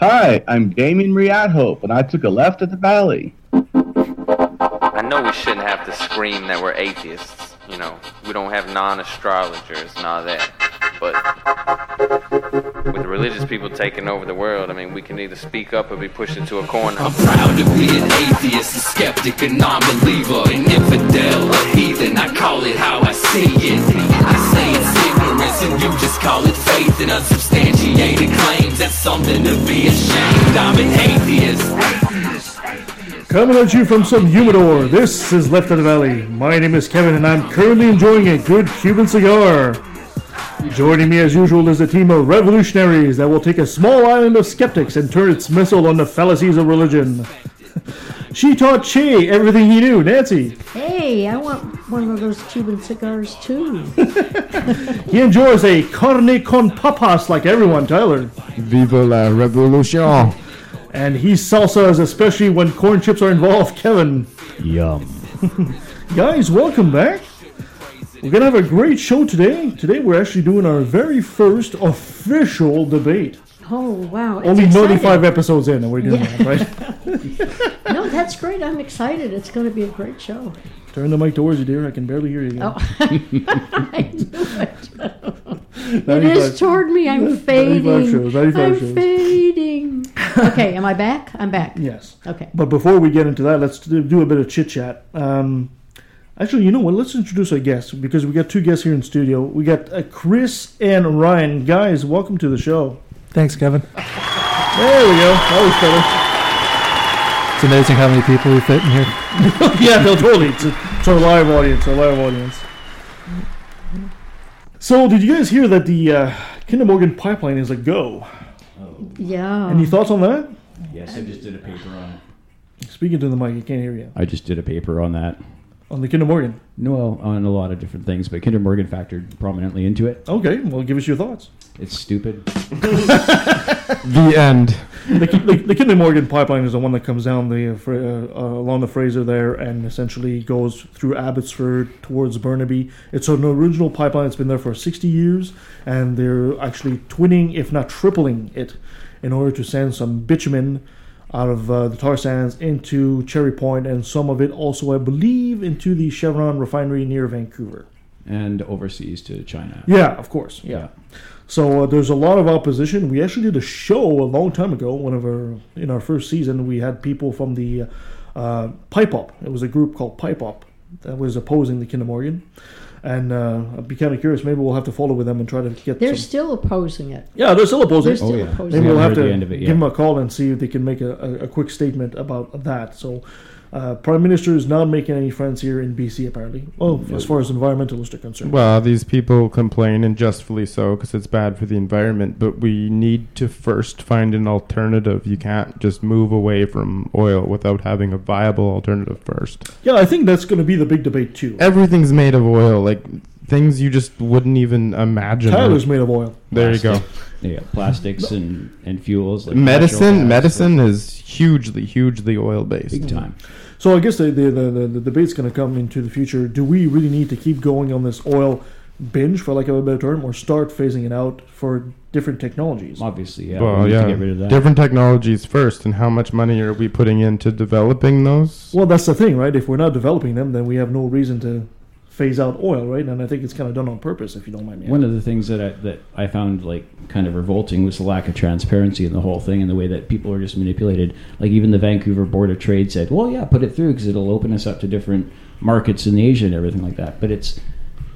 Hi, I'm Damien Riadhope, and I took a left at the valley. I know we shouldn't have to scream that we're atheists. You know, we don't have non-astrologers and all that. But with the religious people taking over the world, I mean, we can either speak up or be pushed into a corner. I'm proud to be an atheist, a skeptic, a non-believer, an infidel, a heathen. I call it how I see it. I say it's ignorance, and you just call it faith and unsubstantiated claims. That's something to be ashamed. I'm an atheist. Coming at you from some humidor, this is Left of the Valley. My name is Kevin, and I'm currently enjoying a good Cuban cigar. Joining me as usual is a team of revolutionaries that will take a small island of skeptics and turn its missile on the fallacies of religion. she taught Che everything he knew, Nancy. Hey, I want one of those Cuban cigars too. He enjoys a carne con papas like everyone, Tyler. Viva la revolution. And he salsas, especially when corn chips are involved, Kevin. Yum. Guys, welcome back. We're gonna have a great show today. Today we're actually doing our very first official debate. Oh wow! it's Only exciting. 95 episodes in, and we're doing Yeah. that, right? No, that's great. I'm excited. It's going to be a great show. Turn the mic towards you, dear. I can barely hear you. Again. Oh, I knew it. It 95 is toward me. I'm 95 fading. shows, 95 I'm shows. fading. Okay, am I back? I'm back. Yes. Okay. But before we get into that, let's do do a bit of chit chat. Um, actually, you know what? Let's introduce our guests because we got two guests here in studio. We got uh, Chris and Ryan. Guys, welcome to the show. Thanks, Kevin. There we go. Always better. It's amazing how many people we fit in here. yeah, no, totally. It's, a, it's our live audience. Our live audience. So, did you guys hear that the uh, Kinder Morgan pipeline is a go? Yeah. Any thoughts on that? Yes, I just did a paper on it. Speaking to the mic, I can't hear you. I just did a paper on that. On the Kinder Morgan. No, on a lot of different things, but Kinder Morgan factored prominently into it. Okay, well, give us your thoughts. It's stupid. The end. the, the, the Kinder Morgan pipeline is the one that comes down the uh, uh, uh, along the Fraser there and essentially goes through Abbotsford towards Burnaby. It's an original pipeline. It's been there for 60 years, and they're actually twinning, if not tripling it, in order to send some bitumen out of uh, the tar sands into Cherry Point, and some of it also, I believe, into the Chevron refinery near Vancouver. And overseas to China. Yeah, of course. Yeah. So uh, there's a lot of opposition. We actually did a show a long time ago. One of our in our first season, we had people from the uh, Pipe Up. It was a group called Pipe Up that was opposing the Kinder Morgan. And uh, I'd be kind of curious. Maybe we'll have to follow with them and try to get. They're some, still opposing it. yeah, they're still opposing. They're still Oh, yeah. opposing Maybe it. we'll have to the end of it give them a call and see if they can make a, a, a quick statement about that. So, uh, Prime Minister is not making any friends here in BC, apparently. Well, as far as environmentalists are concerned. Well, these people complain, and justly so, because it's bad for the environment. But we need to first find an alternative. You can't just move away from oil without having a viable alternative first. yeah, I think that's going to be the big debate too. Everything's made of oil, like things you just wouldn't even imagine. Tyler's made of oil. there you go. Yeah, plastics and, and fuels. Like medicine, medicine is hugely, hugely oil based. Big time. So I guess the the, the, the, the debate's going to come into the future. Do we really need to keep going on this oil binge, for lack of a better term, or start phasing it out for different technologies? Obviously, yeah. Well, we need yeah, to get rid of that. different technologies first, and how much money are we putting into developing those? Well, that's the thing, right? If we're not developing them, then we have no reason to phase out oil, right? And I think it's kind of done on purpose, if you don't mind me. One asking. of the things that I, that I found like kind of revolting was the lack of transparency in the whole thing and the way that people are just manipulated. Like even the Vancouver Board of Trade said, "Well, yeah, put it through because it'll open us up to different markets in Asia and everything like that." But it's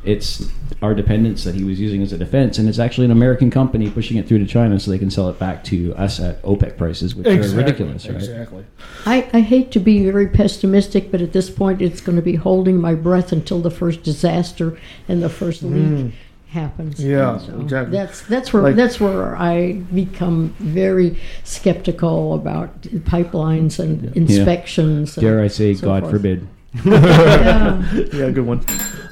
it's our dependence that he was using as a defense, and it's actually an American company pushing it through to China so they can sell it back to us at OPEC prices, which Exactly, are ridiculous, right? Exactly. I, I hate to be very pessimistic, but at this point, it's going to be holding my breath until the first disaster and the first leak happens. Mm. Yeah, so exactly. That's that's where Like- that's where I become very skeptical about pipelines and inspections. and Dare I say, so God forth. forbid. Yeah. Yeah, good one.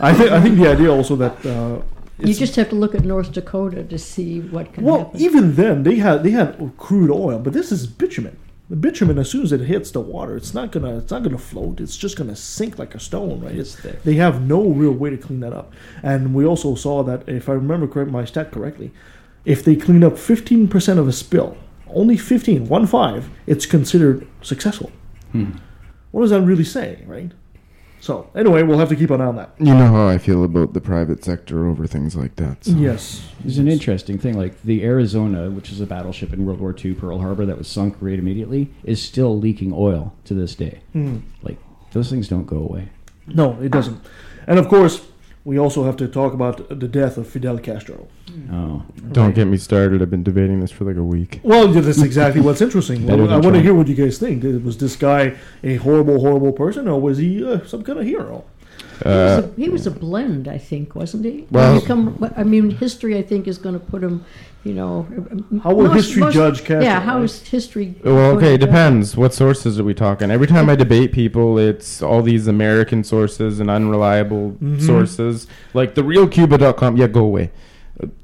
I think I think the idea also that uh, you just have to look at North Dakota to see what can well, happen. Well, even then they had they had crude oil, but this is bitumen. The bitumen, as soon as it hits the water, it's not gonna it's not gonna float. It's just gonna sink like a stone, right? It's thick. They have no real way to clean that up. And we also saw that, if I remember correct, my stat correctly, if they clean up 15% of a spill only 15, one five, it's considered successful. What does that really say, right? So anyway, we'll have to keep an eye on that. You know how I feel about the private sector over things like that. So. Yes. There's an interesting thing, like the Arizona, which is a battleship in World War II, Pearl Harbor, that was sunk right immediately, is still leaking oil to this day. Hmm. Like those things don't go away. No, it doesn't. And of course, we also have to talk about the death of Fidel Castro. Oh, hmm. Don't get me started. I've been debating this for like a week. Well, yeah, that's exactly what's interesting. Better Well, I want to hear what you guys think. Was this guy a horrible, horrible person, or was he uh, some kind of hero? Uh, he was, a, he was a hmm. blend, I think, wasn't he? Well- When come, I mean, history, I think, is going to put him, you know. How will history judge Castro, Yeah, how right? is history? Well, okay, to it judge- depends. What sources are we talking? Every time I debate people, it's all these American sources and unreliable mm-hmm. sources. Like the realcuba.com, yeah, go away.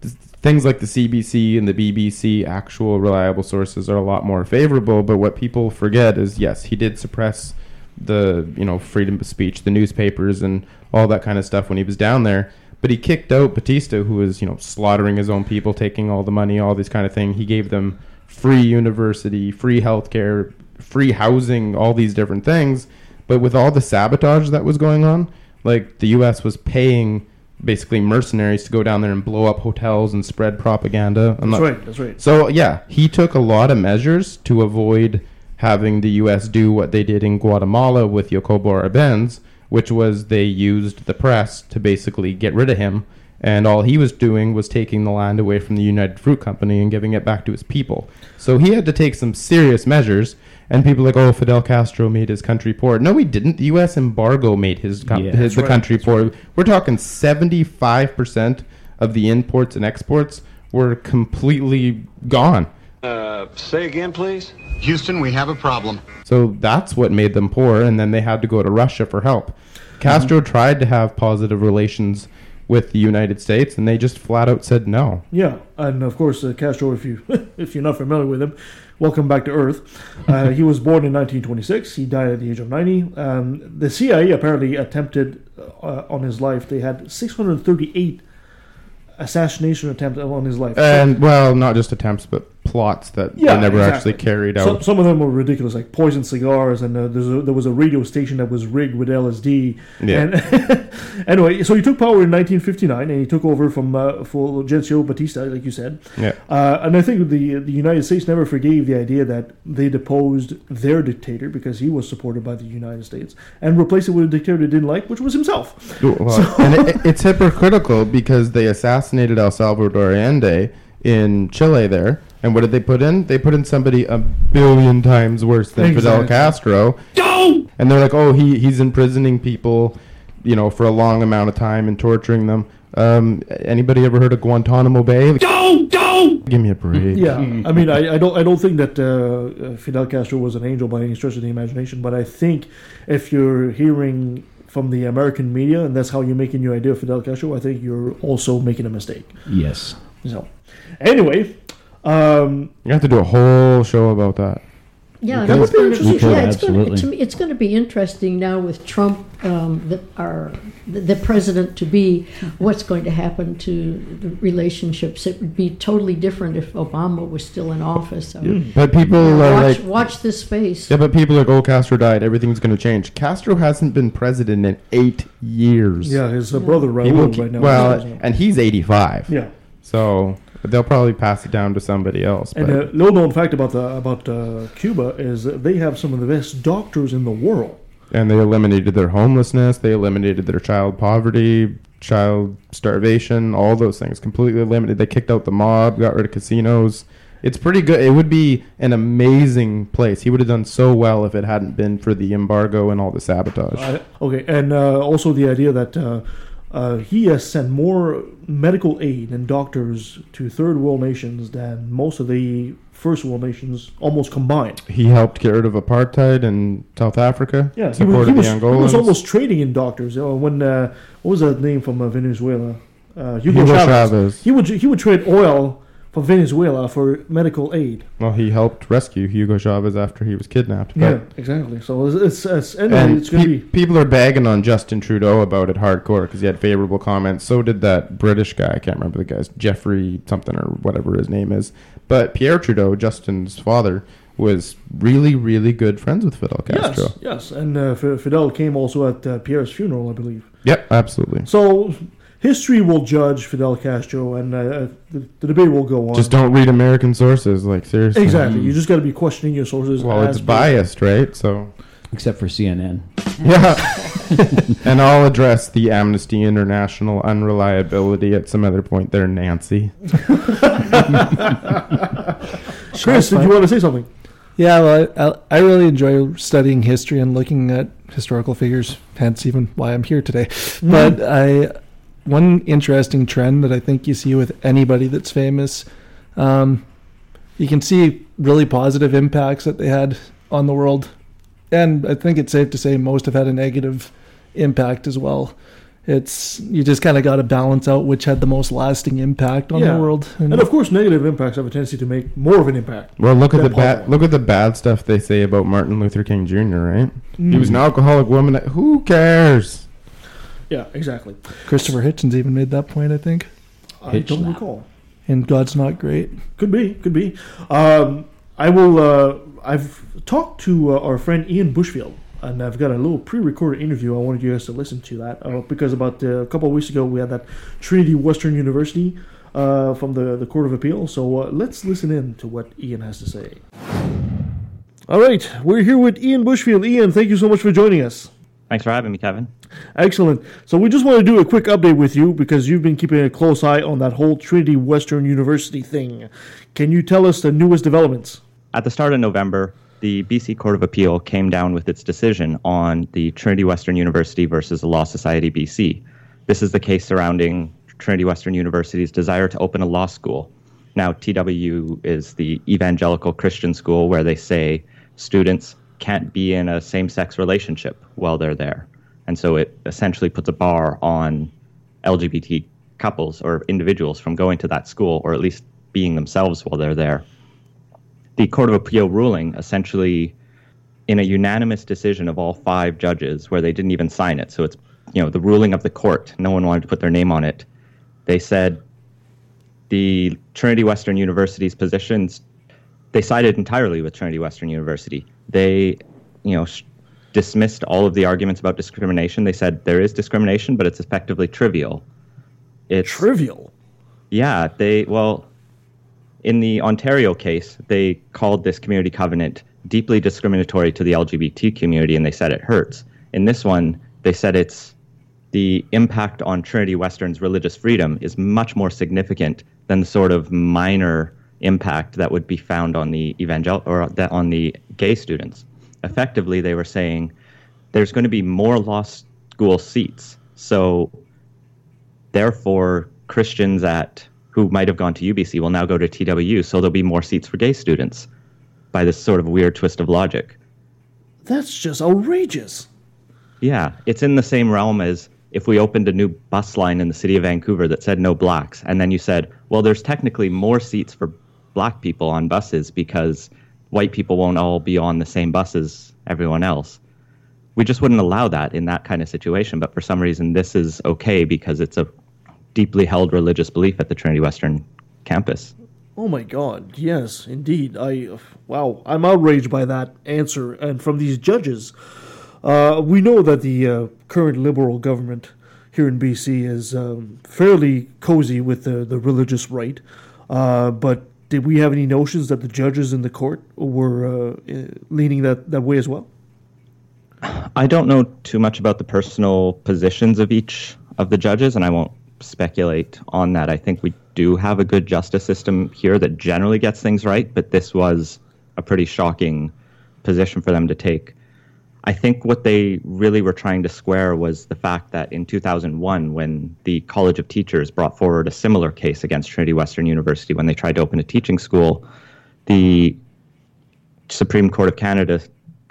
Th- Things like the CBC and the BBC, actual reliable sources, are a lot more favorable. But what people forget is, yes, he did suppress the you know freedom of speech, the newspapers, and all that kind of stuff when he was down there. But he kicked out Batista, who was you know slaughtering his own people, taking all the money, all this kind of thing. He gave them free university, free healthcare, free housing, all these different things. But with all the sabotage that was going on, like the U.S. was paying basically mercenaries to go down there and blow up hotels and spread propaganda. I'm That's not- right. That's right. so yeah, he took a lot of measures to avoid having the U.S. do what they did in Guatemala with Jacobo Arbenz, which was they used the press to basically get rid of him, and all he was doing was taking the land away from the United Fruit Company and giving it back to his people. So he had to take some serious measures. And people are like, oh, Fidel Castro made his country poor. No, he didn't. The U.S. embargo made his, co- Yeah, his the right, country that's poor. We're talking seventy-five percent of the imports and exports were completely gone. Uh, say again, please. Houston, we have a problem. So that's what made them poor, and then they had to go to Russia for help. Castro tried to have positive relations with the United States, and they just flat out said no. Yeah, and of course uh, Castro. If you if you're not familiar with him, welcome back to Earth. Uh, he was born in 1926. He died at the age of 90. Um, the CIA apparently attempted uh, on his life. They had 638 assassination attempts on his life. And well, not just attempts, but plots that Yeah, they never exactly. actually carried out. some of them were ridiculous, like poison cigars, and uh, there's a, there was a radio station that was rigged with LSD. Yeah. And anyway, so he took power in 1959, and he took over from uh, Fulgencio Batista, like you said. Yeah. Uh, and I think the the United States never forgave the idea that they deposed their dictator because he was supported by the United States and replaced it with a dictator they didn't like, which was himself. Well, and it, it's hypocritical because they assassinated El Salvador Allende in Chile there. And what did they put in? They put in somebody a billion times worse than Fidel Exactly. Castro. And they're like, oh, he, he's imprisoning people, you know, for a long amount of time and torturing them. Um, anybody ever heard of Guantanamo Bay? Don't, don't! Give me a break. Yeah, I mean, I, I don't I don't think that uh, uh, Fidel Castro was an angel by any stretch of the imagination, but I think if you're hearing from the American media and that's how you're making your idea of Fidel Castro, I think you're also making a mistake. yes. So, anyway, um, You have to do a whole show about that. Yeah, That would be going to interesting. yeah, it's going to, Absolutely. it's going to be interesting now with Trump, um, the, our the, the president to be. What's going to happen to the relationships? It would be totally different if Obama was still in office. So, But people yeah, are watch, like, watch this space. yeah, but people are like, oh, Castro died. Everything's going to change. Castro hasn't been president in eight years. yeah, his uh, brother People Raul keep- right now. well, is- and he's 85. yeah. So they'll probably pass it down to somebody else. And But a little known fact about the, about uh, Cuba is that they have some of the best doctors in the world. and they eliminated their homelessness. They eliminated their child poverty, child starvation, all those things completely eliminated. They kicked out the mob, got rid of casinos. It's pretty good. It would be an amazing place. He would have done so well if it hadn't been for the embargo and all the sabotage. I, okay, and uh, also the idea that uh, he has sent more medical aid and doctors to third world nations than most of the first world nations almost combined. he helped get rid of apartheid in South Africa. Yeah, he was, supported he was, the he was almost trading in doctors. You know, when uh, what was that name from uh, Venezuela? Uh, Hugo, Hugo Chavez. Chavez. He would he would trade oil Venezuela for medical aid. Well, he helped rescue Hugo Chavez after he was kidnapped. Yeah, exactly. So it's it's, it's, anyway, and it's going to pe- be people are bagging on Justin Trudeau about it hardcore because he had favorable comments. So did that British guy. I can't remember the guy's Jeffrey something or whatever his name is. But Pierre Trudeau, Justin's father, was really, really good friends with Fidel Castro. yes, yes. And uh, F- Fidel came also at uh, Pierre's funeral, I believe. Yep, absolutely. So history will judge Fidel Castro, and uh, uh, the, the debate will go on. Just don't read American sources. Like seriously. exactly. You just got to be questioning your sources. Well, it's per- biased, right? So Except for CNN. yeah. and I'll address the Amnesty International unreliability at some other point there, Nancy. Chris, did you want to say something? Yeah, well, I, I really enjoy studying history and looking at historical figures. Hence, even why I'm here today. But I, one interesting trend that I think you see with anybody that's famous, um, you can see really positive impacts that they had on the world, and I think it's safe to say most have had a negative impact as well. It's you just kind of got to balance out which had the most lasting impact on Yeah. the world. And of course, negative impacts have a tendency to make more of an impact. Well, look at than the bad look at the bad stuff they say about Martin Luther King Jr. Right? He Mm. was an alcoholic woman. Who cares? Yeah, exactly. Christopher Hitchens even made that point, I think. I Hitch don't lap. recall. And God's not great. Could be, could be. Um, I will. Uh, I've talked to uh, our friend Ian Bushfield, and I've got a little pre-recorded interview. I wanted you guys to listen to that uh, because about uh, a couple of weeks ago we had that Trinity Western University uh, from the the Court of Appeal. So uh, let's listen in to what Ian has to say. All right, we're here with Ian Bushfield. Ian, thank you so much for joining us. Thanks for having me, Kevin. Excellent. So we just want to do a quick update with you because you've been keeping a close eye on that whole Trinity Western University thing. Can you tell us the newest developments? At the start of November, the BC Court of Appeal came down with its decision on the Trinity Western University versus the Law Society BC. This is the case surrounding Trinity Western University's desire to open a law school. Now, TW is the evangelical Christian school where they say students can't be in a same sex relationship while they're there. And so it essentially puts a bar on LGBT couples or individuals from going to that school or at least being themselves while they're there. The Court of Appeal ruling essentially in a unanimous decision of all five judges where they didn't even sign it. So it's you know the ruling of the court. No one wanted to put their name on it. They said the Trinity Western University's positions they sided entirely with Trinity Western University. They, you know, sh- dismissed all of the arguments about discrimination. They said there is discrimination, but it's effectively trivial. It's Trivial. yeah, they well in the Ontario case, they called this community covenant deeply discriminatory to the LGBT community and they said it hurts. In this one, they said it's the impact on Trinity Western's religious freedom is much more significant than the sort of minor impact that would be found on the evangel or that on the gay students. Effectively, they were saying there's going to be more law school seats. So therefore Christians at who might have gone to UBC will now go to TWU, so there'll be more seats for gay students by this sort of weird twist of logic. That's just outrageous. Yeah, it's in the same realm as if we opened a new bus line in the city of Vancouver that said no blacks, and then you said, well, there's technically more seats for black people on buses because white people won't all be on the same bus as everyone else. We just wouldn't allow that in that kind of situation, but for some reason, this is okay because it's a deeply held religious belief at the Trinity Western campus. Oh my God! Yes, indeed. I wow. I'm outraged by that answer, and from these judges, uh, we know that the uh, current Liberal government here in BC is um, fairly cozy with the the religious right. Uh, but did we have any notions that the judges in the court were uh, leaning that that way as well? I don't know too much about the personal positions of each of the judges, and I won't speculate on that. I think we do have a good justice system here that generally gets things right, but this was a pretty shocking position for them to take. I think what they really were trying to square was the fact that in 2001, when the College of Teachers brought forward a similar case against Trinity Western University when they tried to open a teaching school, the Supreme Court of Canada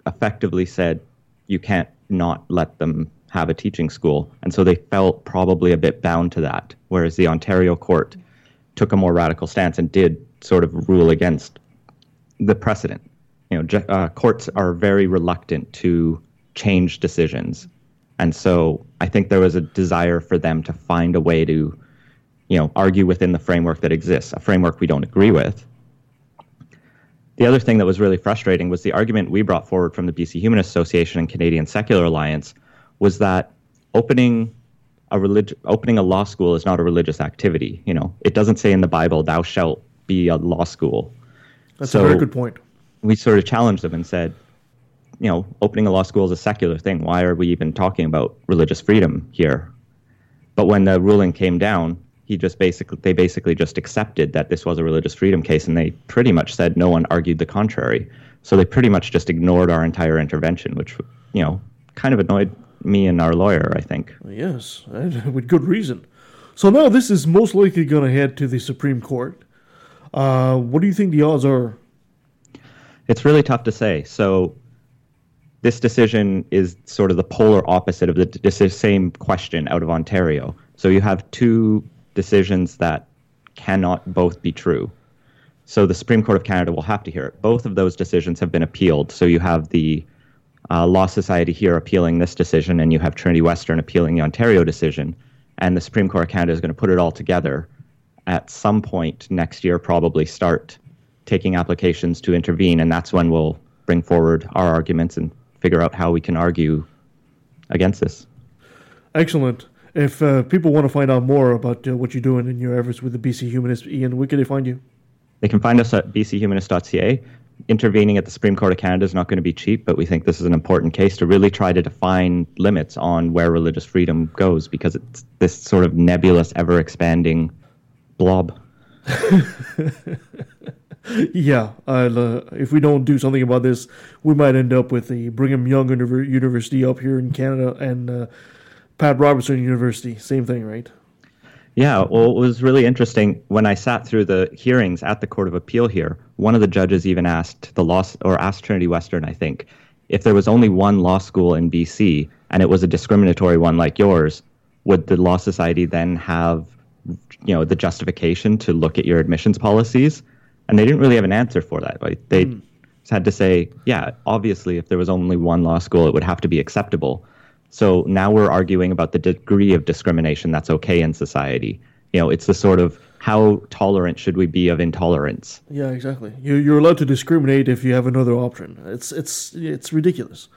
effectively said you can't not let them have a teaching school. And so they felt probably a bit bound to that. Whereas the Ontario court took a more radical stance and did sort of rule against the precedent. You know, uh, courts are very reluctant to change decisions, and so I think there was a desire for them to find a way to, you know, argue within the framework that exists, a framework we don't agree with. The other thing that was really frustrating was the argument we brought forward from the BC Humanist Association and Canadian Secular Alliance was that opening a relig- opening a law school is not a religious activity. You know, it doesn't say in the Bible, "Thou shalt be a law school." That's So- a very good point. We sort of challenged them and said, you know, opening a law school is a secular thing. Why are we even talking about religious freedom here? But when the ruling came down, he just basically they basically just accepted that this was a religious freedom case, and they pretty much said no one argued the contrary. So they pretty much just ignored our entire intervention, which you know kind of annoyed me and our lawyer. I think. Yes, with good reason. So now this is most likely going to head to the Supreme Court. Uh, what do you think the odds are? It's really tough to say. So this decision is sort of the polar opposite of the d- dis- same question out of Ontario. So you have two decisions that cannot both be true. So the Supreme Court of Canada will have to hear it. Both of those decisions have been appealed. So you have the uh, Law Society here appealing this decision, and you have Trinity Western appealing the Ontario decision. And the Supreme Court of Canada is going to put it all together at some point next year, probably start taking applications to intervene, and that's when we'll bring forward our arguments and figure out how we can argue against this. Excellent. If uh, people want to find out more about uh, what you're doing in your efforts with the BC Humanists, Ian, where can they find you? They can find us at bchumanist.ca. Intervening at the Supreme Court of Canada is not going to be cheap, but we think this is an important case to really try to define limits on where religious freedom goes because it's this sort of nebulous, ever expanding blob. yeah, uh, if we don't do something about this, we might end up with the Brigham Young Univer- University up here in Canada and uh, Pat Robertson University. Same thing, right? Yeah, well, it was really interesting when I sat through the hearings at the Court of Appeal here. One of the judges even asked the law or asked Trinity Western, I think, if there was only one law school in BC and it was a discriminatory one like yours, would the Law Society then have, you know, the justification to look at your admissions policies? And they didn't really have an answer for that. Like they just had to say, yeah, obviously, if there was only one law school, it would have to be acceptable. So now we're arguing about the degree of discrimination that's okay in society. You know, it's the sort of how tolerant should we be of intolerance? Yeah, exactly. You, you're allowed to discriminate if you have another option. It's it's it's ridiculous.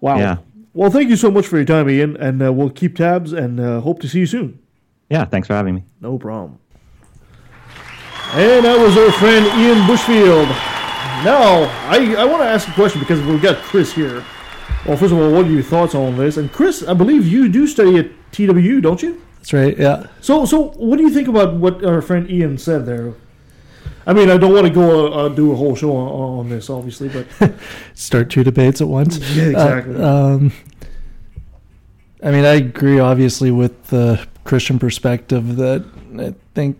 Wow. Yeah. Well, thank you so much for your time, Ian, and uh, we'll keep tabs and uh, hope to see you soon. Yeah, thanks for having me. No problem. And that was our friend Ian Bushfield. Now, I, I want to ask a question because we've got Chris here. Well, first of all, what are your thoughts on this? And Chris, I believe you do study at TWU, don't you? That's right. Yeah. So, so what do you think about what our friend Ian said there? I mean, I don't want to go uh, do a whole show on, on this, obviously, but Start two debates at once. Yeah, exactly. Uh, um, I mean, I agree, obviously, with the Christian perspective that I think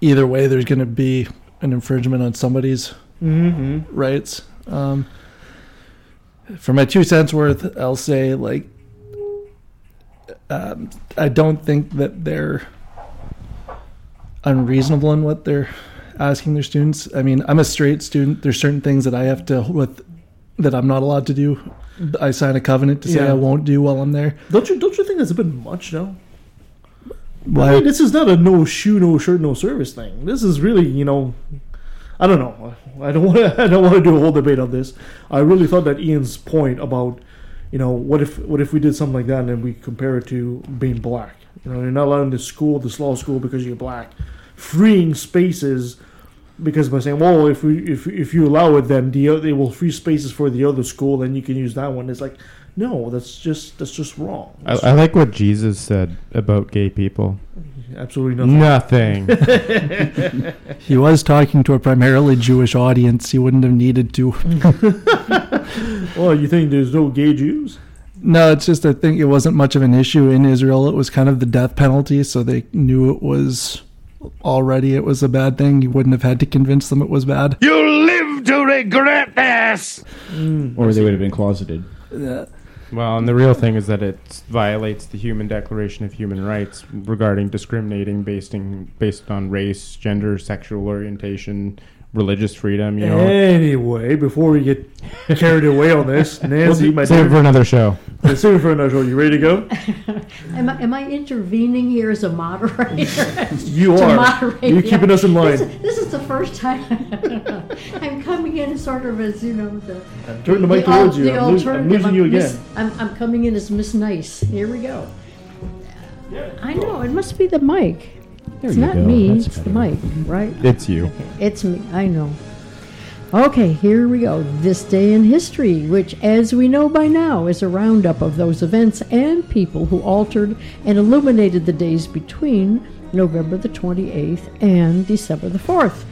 either way there's going to be an infringement on somebody's Mhm. rights. Um, for my two cents worth, I'll say, like, um, I don't think that they're unreasonable in what they're asking their students. I mean, I'm a straight student. There's certain things that I have to with that I'm not allowed to do. I sign a covenant to say Yeah. I won't do while I'm there. don't you don't you think that's a bit much, though? Why? I mean, this is not a no shoe, no shirt, no service thing. This is really, you know, I don't know. I don't want to. I don't want to do a whole debate on this. I really thought that Ian's point about, you know, what if what if we did something like that and then we compare it to being black? You know, you're not allowed in this school, this law school, because you're black. Freeing spaces because by saying, well, if we if if you allow it, then the they will free spaces for the other school, then you can use that one. It's like, no, that's just that's just wrong. I, I like what Jesus said about gay people. Absolutely nothing. Nothing. He was talking to a primarily Jewish audience. He wouldn't have needed to. Well, oh, you think there's no gay Jews? No, it's just I think it wasn't much of an issue in Israel. It was kind of the death penalty, so they knew it was already it was a bad thing. You wouldn't have had to convince them it was bad. You'll live to regret this. Mm. or they would have been closeted. Yeah. Well, and the real thing is that it violates the Human Declaration of Human Rights regarding discriminating based in, based on race, gender, sexual orientation, religious freedom. You know, Anyway, before we get carried away on this, Nancy, my save it dear, for another show. let's save it for another show. You ready to go? Am I, am I intervening here as a moderator? You To are. moderate, You're yeah. keeping us in line. This, this is the first time I'm coming in sort of as, you know, the. Turn the mic al- towards you. I'm, lo- I'm alternative. losing you again. Miss- I'm, I'm coming in as Miss Nice. Here we go. I know, it must be the mic. There It's you not go. me, That's it's the mic, right? It's you. It's me, I know. Okay, here we go. This day in history, which, as we know by now, is a roundup of those events and people who altered and illuminated the days between November the 28th and December the 4th.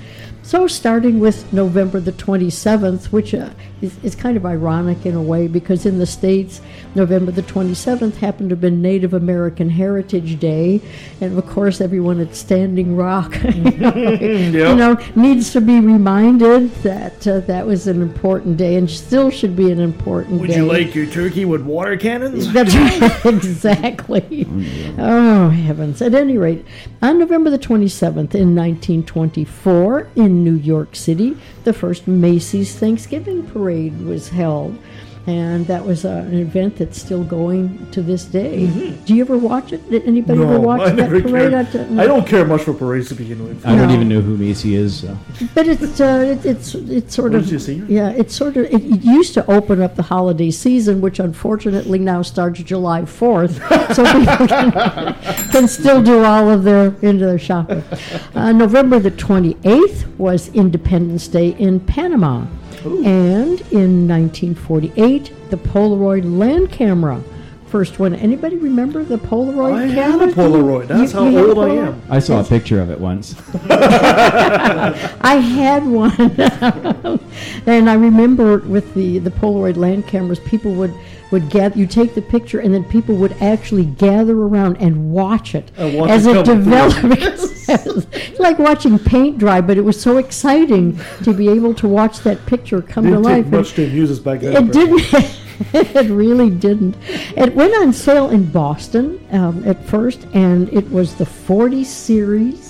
So, starting with November the 27th, which uh, is, is kind of ironic in a way because in the States, November the 27th happened to have been Native American Heritage Day. And of course, everyone at Standing Rock you know, you know, needs to be reminded that uh, that was an important day and still should be an important Would day. Would you like your turkey with water cannons? That's right, exactly. Oh, heavens. At any rate, on November the 27th in 1924 in New York City, the first Macy's Thanksgiving Parade was held. And that was uh, an event that's still going to this day. Do you ever watch it? Did anybody ever watch I that never parade? cared. At, uh, I don't care much for parades to begin with. I don't even know who Macy is. So. But it's uh, it, it's it's sort What, of is he a singer? yeah, it's sort of it, it used to open up the holiday season, which unfortunately now starts July fourth, so people can, can still do all of their into their shopping. Uh, November the twenty eighth was Independence Day in Panama, and in nineteen forty eight, the Polaroid land camera. First one. Anybody remember the Polaroid I camera? had a Polaroid. That's You- how you old I am. I saw a picture of it once. I had one, and I remember with the the Polaroid land cameras, people would would gather. You take the picture, and then people would actually gather around and watch it And watch as it it come developed. It's like watching paint dry, but it was so exciting to be able to watch that picture come to Didn't life. take and- much to amuse us back then. it didn't. it really didn't. It went on sale in Boston um, at first, and it was the 40 series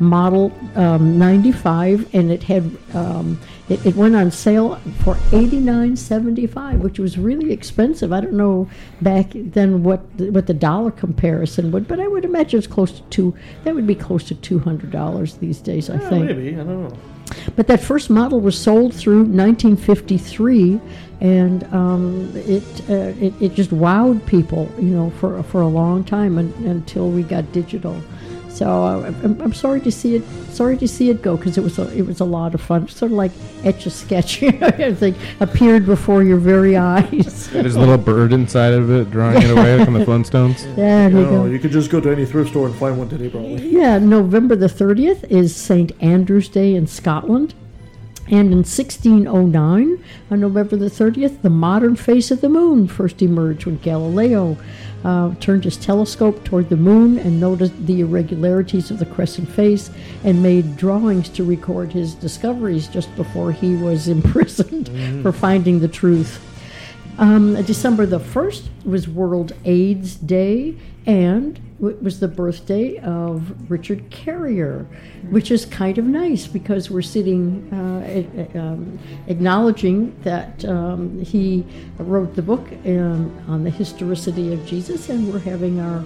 model um, 95, and it had um, it, it went on sale for 89.75, which was really expensive. I don't know back then what the, what the dollar comparison would, but I would imagine it's close to two. That would be close to two hundred dollars these days. I Yeah, think. maybe. I don't know. But that first model was sold through 1953, and um, it, uh, it it just wowed people, you know, for for a long time un until we got digital. So I'm, I'm sorry to see it. Sorry to see it go because it was a, it was a lot of fun. Sort of like etch a sketch, you know, everything appeared before your very eyes. There's a little bird inside of it drawing it away like on the Flintstones. There You, you know, go. you could just go to any thrift store and find one today, probably. Yeah, November the 30th is St. Andrew's Day in Scotland. And in 1609, on November the 30th, the modern face of the moon first emerged when Galileo uh, turned his telescope toward the moon and noticed the irregularities of the crescent face and made drawings to record his discoveries just before he was imprisoned for finding the truth. Um, December the 1st was World AIDS Day, and it was the birthday of Richard Carrier, which is kind of nice because we're sitting uh, um, acknowledging that um, he wrote the book um, on the historicity of Jesus, and we're having our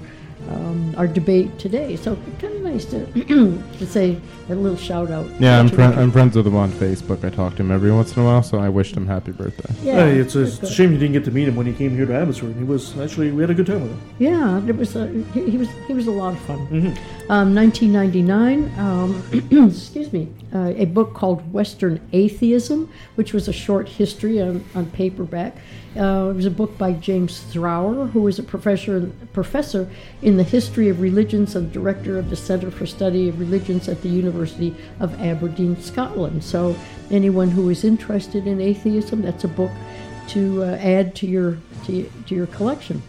um, our debate today. So kind of nice to to say a little shout out. Yeah, I'm, to. I'm friends with him on Facebook. I talk to him every once in a while, so I wished him happy birthday. Yeah, Hey, it's a, it's a shame you didn't get to meet him when he came here to Abbotsford. He was actually we had a good time with him. Yeah, it was. A, he, he was. He was a lot of fun. Mm-hmm. Um, 1999. Um, excuse me. Uh, a book called Western Atheism, which was a short history on, on paperback. Uh, it was a book by James Thrower, who was a professor professor in the history of religions and director of the Center for Study of Religions at the University of Aberdeen, Scotland. So, anyone who is interested in atheism, that's a book to uh, add to your to, to your collection.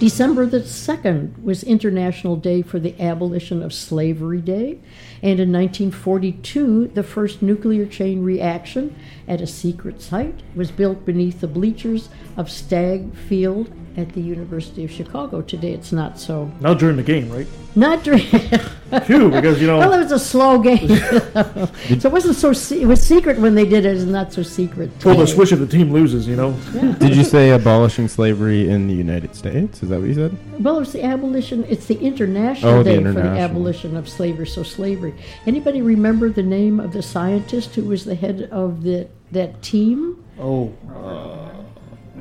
December the 2nd was International Day for the Abolition of Slavery Day. And in 1942, the first nuclear chain reaction at a secret site was built beneath the bleachers of Stagg Field at the University of Chicago. Today it's not so. Not during the game, right? Not during. Phew, because you know. well, it was a slow game. so it wasn't so. Se- it was secret when they did it. It's not so secret. Well, the today. switch if the team loses, you know. Did you say abolishing slavery in the United States? Is that what you said? Well, it's the abolition. It's the international Oh, the day for the abolition of slavery. So slavery. Anybody remember the name of the scientist who was the head of the that team? Oh, uh,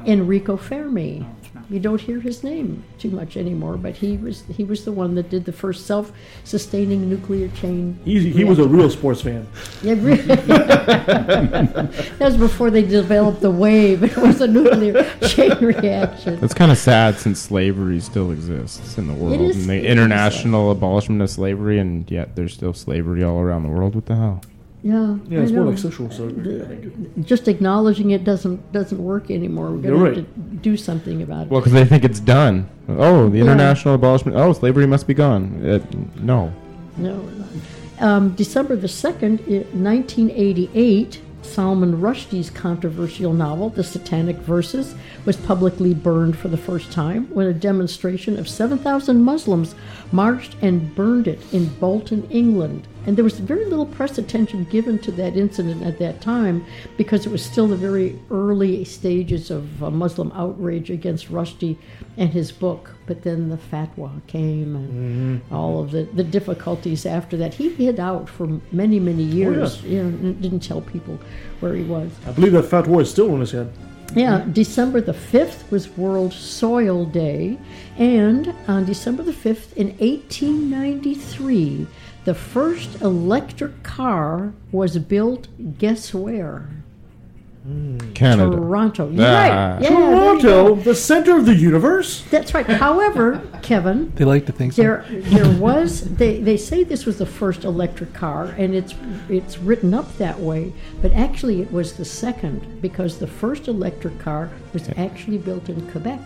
Enrico Fermi. You don't hear his name too much anymore, but he was he was the one that did the first self-sustaining nuclear chain. he, he was a real sports fan. Yeah, really. that was before they developed the wave. It was a nuclear chain reaction. That's kind of sad since slavery still exists in the world. is- and it the is international abolishment of slavery, and yet there's still slavery all around the world. What the hell? Yeah, Yeah, I it's more know. like sexual slavery. I think. Just acknowledging it doesn't doesn't work anymore. We're going to right. have to do something about it. Well, because they think it's done. Oh, the Yeah. international abolishment. Oh, slavery must be gone. Uh, no. No. Um, December the 2nd, 1988, Salman Rushdie's controversial novel, The Satanic Verses, was publicly burned for the first time when a demonstration of 7,000 Muslims marched and burned it in Bolton, England. And there was very little press attention given to that incident at that time because it was still the very early stages of uh, Muslim outrage against Rushdie and his book. But then the fatwa came and all of the, the difficulties after that. He hid out for many, many years. You know, didn't tell people where he was. I believe that fatwa is still on his head. Yeah, December the 5th was World Soil Day. And on December the 5th, in 1893, the first electric car was built, guess where? Canada. Toronto. You're Ah. right. Yeah, Toronto, the center of the universe. That's right. However, Kevin, They like to think so. there there was they, they say this was the first electric car and it's it's written up that way but actually it was the second because the first electric car was actually built in Quebec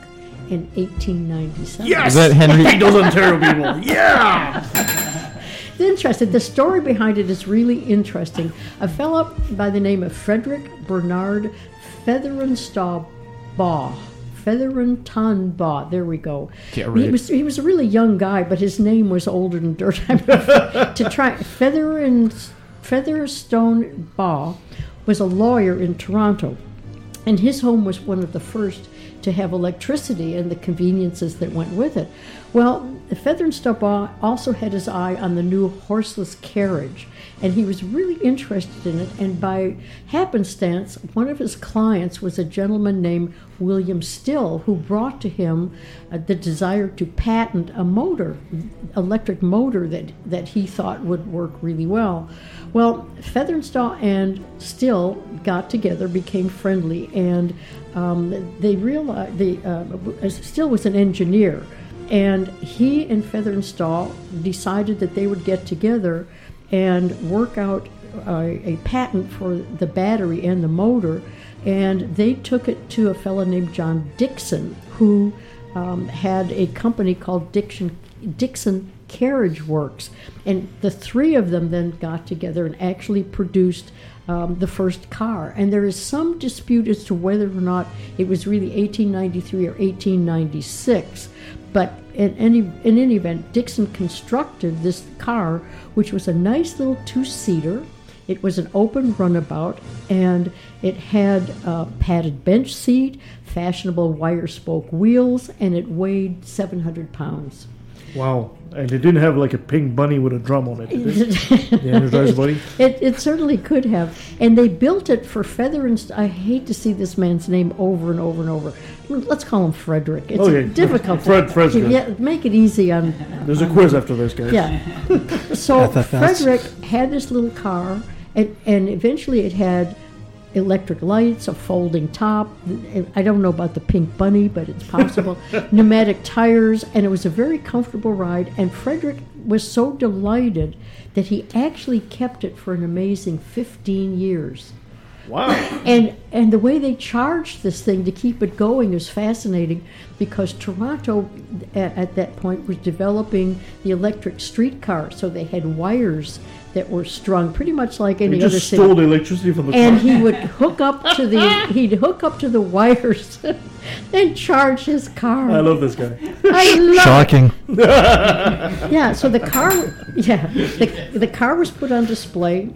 in 1897 Yes! Is that Henry? Beat those Ontario people. Yeah! It's interesting. The story behind it is really interesting. A fellow by the name of Frederick Bernard Featherenstaw Baugh. Featherenton Baugh. There we go. Get He ready. was he was a really young guy, but his name was older than dirt. to try Feather Featherstone Baugh was a lawyer in Toronto. And his home was one of the first to have electricity and the conveniences that went with it. Well, Featherstone also had his eye on the new horseless carriage, and he was really interested in it. And by happenstance, one of his clients was a gentleman named William Still, who brought to him uh, the desire to patent a motor, electric motor that, that he thought would work really well. Well, Featherstone and Still got together, became friendly, and um, they realized the uh, Still was an engineer, and he and Featherstone decided that they would get together and work out uh, a patent for the battery and the motor, and they took it to a fellow named John Dixon, who um, had a company called Dixon Dixon Carriage Works, and the three of them then got together and actually produced um, the first car. And there is some dispute as to whether or not it was really 1893 or 1896. But in any in any event, Dixon constructed this car, which was a nice little two-seater. It was an open runabout, and it had a padded bench seat, fashionable wire spoke wheels, and it weighed 700 pounds. Wow. And it didn't have like a pink bunny with a drum on it. Did it? the Energizer Bunny? It, it certainly could have. And they built it for Feather and I hate to see this man's name over and over and over. Let's call him Frederick. It's Okay. difficult. Fred- Fred's good. Yeah, make it easy on. There's a quiz after this, guys. Yeah. So Frederick had this little car, and, and eventually it had electric lights, a folding top. I don't know about the pink bunny, but it's possible. Pneumatic tires, and it was a very comfortable ride. And Frederick was so delighted that he actually kept it for an amazing 15 years. Wow. And and the way they charged this thing to keep it going is fascinating because Toronto at, at that point was developing the electric streetcar, so they had wires that were strung pretty much like any He other just city. stole the electricity from the and car. he would hook up to the he'd hook up to the wires and charge his car. I love this guy. I love it. Shocking. Yeah, so the car, yeah, the, the car was put on display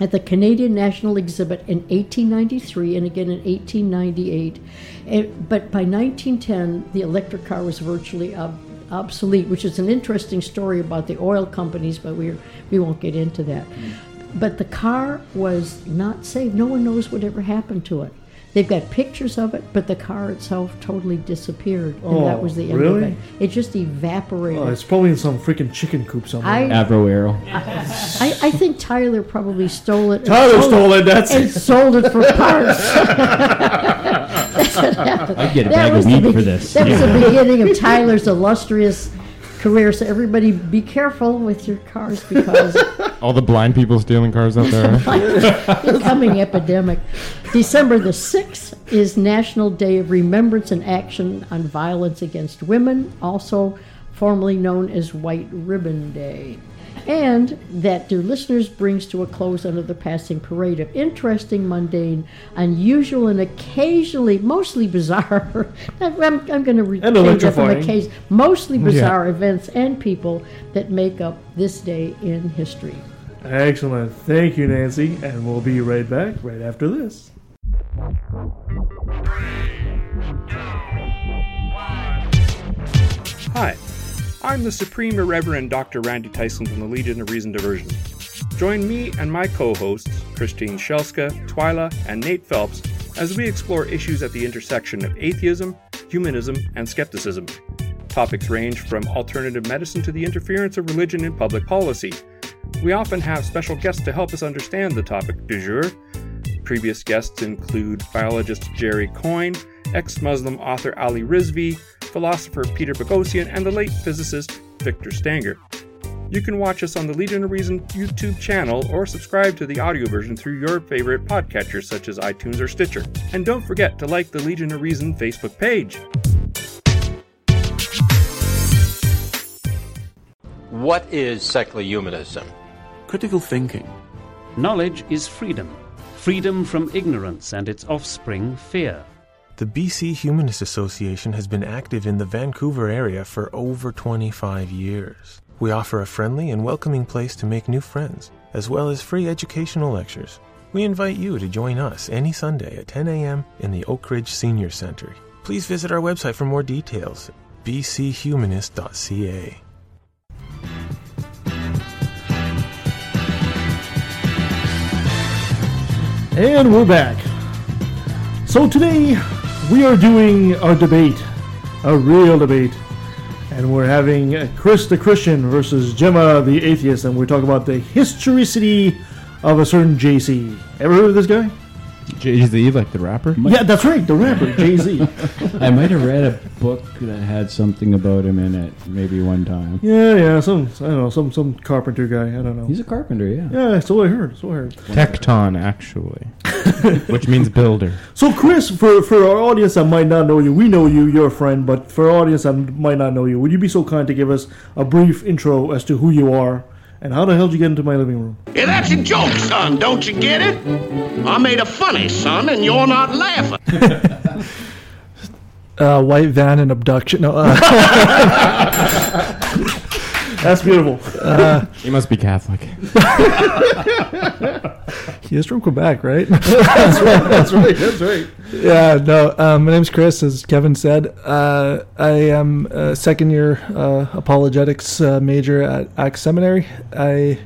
at the Canadian National Exhibit in 1893 and again in 1898. And, but by 1910, the electric car was virtually ob- obsolete, which is an interesting story about the oil companies, but we we won't get into that. Mm. But the car was not saved. No one knows what ever happened to it. They've got pictures of it, but the car itself totally disappeared, and that Oh, was the end really? of it. It just evaporated. Oh, it's probably in some freaking chicken coop somewhere. I- Avro Arrow. I, I think Tyler probably stole it. Tyler sold stole it, that's and it. sold it for parts. That's what happened. I'd get a That bag of was weed be- for this. That was the beginning of Tyler's illustrious career. So everybody, be careful with your cars because All the blind people stealing cars out there. becoming epidemic. December the 6th is National Day of Remembrance and Action on Violence Against Women, also formerly known as White Ribbon Day. And that, dear listeners, brings to a close another passing parade of interesting, mundane, unusual, and occasionally, mostly bizarre. I'm, I'm going to re- And change that from electrifying. occasion, mostly Yeah. bizarre events and people that make up this day in history. Excellent. Thank you, Nancy. And we'll be right back right after this. Hi, I'm the Supreme Irreverend Dr. Randy Tyson from the Legion of Reason Diversion. Join me and my co hosts, Christine Shellska, Twyla, and Nate Phelps, as we explore issues at the intersection of atheism, humanism, and skepticism. Topics range from alternative medicine to the interference of religion in public policy. We often have special guests to help us understand the topic du jour. Previous guests include biologist Jerry Coyne, ex Muslim author Ali Rizvi, philosopher Peter Boghossian, and the late physicist Victor Stenger. You can watch us on the Legion of Reason YouTube channel or subscribe to the audio version through your favorite podcatchers such as iTunes or Stitcher. And don't forget to like the Legion of Reason Facebook page. What is secular humanism? Critical thinking. Knowledge is freedom. Freedom from ignorance and its offspring, fear. The BC Humanist Association has been active in the Vancouver area for over 25 years. We offer a friendly and welcoming place to make new friends, as well as free educational lectures. We invite you to join us any Sunday at 10 a.m. in the Oakridge Senior Center. Please visit our website for more details bchumanist.ca. And we're back. So today we are doing a debate, a real debate. And we're having Chris the Christian versus Jemma the Atheist, and we're talking about the historicity of a certain JC. Ever heard of this guy? Jay Z, like the rapper? Yeah, that's right, the rapper, Jay Z. I might have read a book that had something about him in it, maybe one time. Yeah, yeah, some I don't know, some some carpenter guy. I don't know. He's a carpenter, yeah. Yeah, so I heard. So I heard. Tekton, actually, which means builder. So, Chris, for, for our audience that might not know you, we know you, you're a friend, but for our audience that might not know you, would you be so kind to give us a brief intro as to who you are and how the hell did you get into my living room? Yeah, that's a joke, son. Don't you get it? I made a funny, son, and you're not laughing. Uh, white van and abduction. No, uh, That's beautiful. Uh, he must be Catholic. he is from Quebec, right? That's right, that's right, that's right. Yeah, no. Um, my name's Chris, as Kevin said. Uh, I am a second year uh, apologetics uh, major at ACTS Seminary. I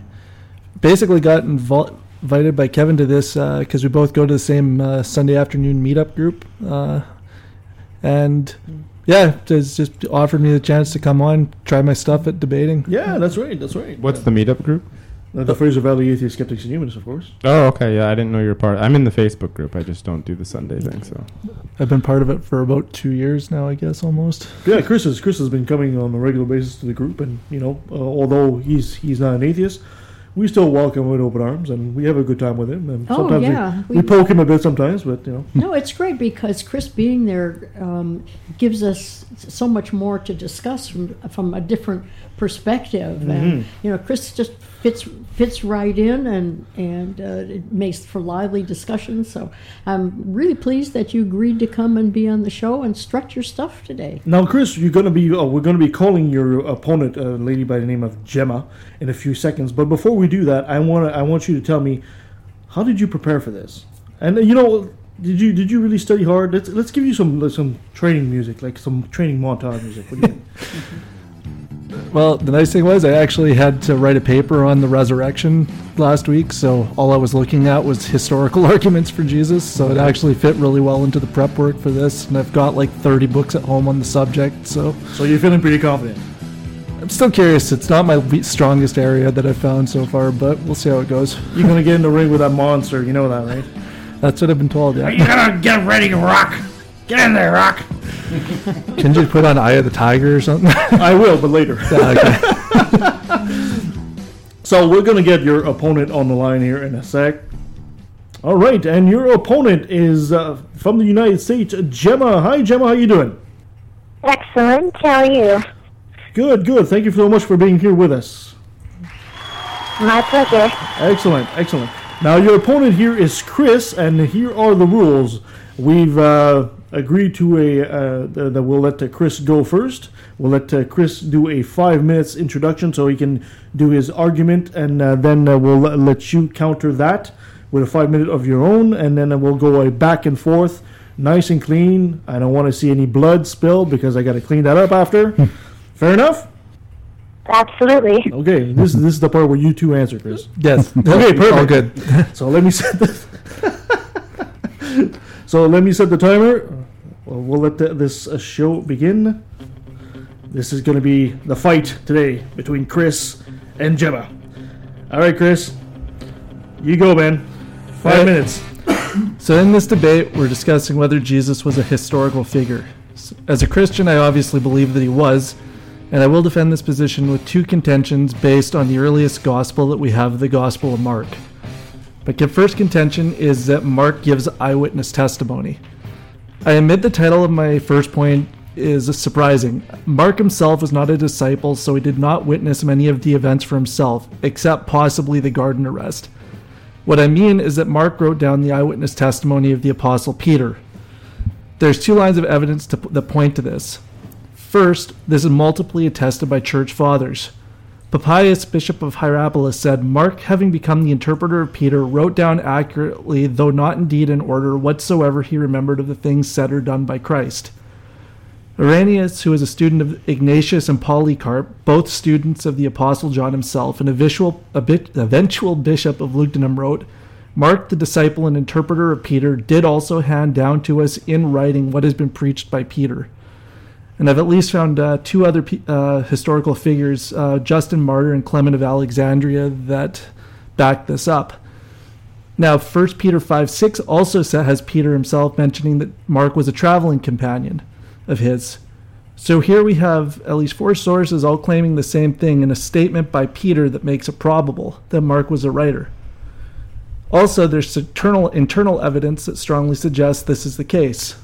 basically got invol- invited by Kevin to this because we both go to the same uh, Sunday afternoon meetup group. Uh, and yeah, just, just offered me the chance to come on, try my stuff at debating. Yeah, that's right, that's right. What's the meetup group? Uh, the Fraser Valley Atheist Skeptics and Humanists, of course. Oh, okay. Yeah, I didn't know you were part. I'm in the Facebook group. I just don't do the Sunday thing. So I've been part of it for about two years now, I guess, almost. Yeah, Chris has Chris has been coming on a regular basis to the group, and you know, uh, although he's he's not an atheist, we still welcome him with open arms, and we have a good time with him. And Oh, sometimes yeah. we, we We- poke him a bit sometimes, but you know. No, it's great because Chris being there um, gives us so much more to discuss from, from a different perspective. And Mhm. you know, Chris just fits fits right in, and and uh, it makes for lively discussions. So I'm really pleased that you agreed to come and be on the show and strut your stuff today. Now, Chris, you're gonna be uh, we're gonna be calling your opponent, a lady by the name of Jemma, in a few seconds. But before we do that, I want I want you to tell me how did you prepare for this? And uh, you know, did you did you really study hard? Let's let's give you some some training music, like some training montage music. What do you think? Well, the nice thing was I actually had to write a paper on the resurrection last week, so all I was looking at was historical arguments for Jesus, so it actually fit really well into the prep work for this, and I've got like 30 books at home on the subject, so So you're feeling pretty confident. I'm still curious. It's not my strongest area that I've found so far, but we'll see how it goes. You're gonna get in the ring with that monster. You know that, right? That's what I've been told. Yeah. You gotta get ready to rock? Get in there, rock. Can you put on Eye of the Tiger or something? I will, but later. Yeah, So we're gonna get your opponent on the line here in a sec. All right, and your opponent is uh, from the United States, Jemma. Hi, Jemma. How you doing? Excellent. How are you? Good, good. Thank you so much for being here with us. My pleasure. Excellent, excellent. Now your opponent here is Chris, and here are the rules. We've uh, agreed to a uh, that we'll let uh, Chris go first. We'll let uh, Chris do a five minutes introduction so he can do his argument, and uh, then uh, we'll let- let you counter that with a five minute of your own, and then we'll go uh, back and forth, nice and clean. I don't want to see any blood spill because I got to clean that up after. Fair enough. Absolutely. Okay, this is this is the part where you two answer, Chris. Yes. Okay, perfect. All good. So let me set this. so let me set the timer. Well, we'll let the, this uh, show begin. This is going to be the fight today between Chris and Jemma. All right, Chris, you go, man. Five Right. minutes. So, in this debate, we're discussing whether Jesus was a historical figure. As a Christian, I obviously believe that he was, and I will defend this position with two contentions based on the earliest gospel that we have, the Gospel of Mark. But the first contention is that Mark gives eyewitness testimony. I admit the title of my first point is surprising. Mark himself was not a disciple, so he did not witness many of the events for himself, except possibly the garden arrest. What I mean is that Mark wrote down the eyewitness testimony of the Apostle Peter. There's two lines of evidence to, that point to this. First, this is multiply attested by church fathers. Papias, Bishop of Hierapolis, said Mark, having become the interpreter of Peter, wrote down accurately, though not indeed in order, whatsoever he remembered of the things said or done by Christ. Irenaeus, who was a student of Ignatius and Polycarp, both students of the Apostle John himself, and a visual, a bit, eventual bishop of Lugdunum, wrote, Mark, the disciple and interpreter of Peter, did also hand down to us in writing what has been preached by Peter. And I've at least found uh, two other uh, historical figures, uh, Justin Martyr and Clement of Alexandria, that back this up. Now, 1 Peter 5 6 also has Peter himself mentioning that Mark was a traveling companion of his. So here we have at least four sources all claiming the same thing in a statement by Peter that makes it probable that Mark was a writer. Also, there's internal, internal evidence that strongly suggests this is the case.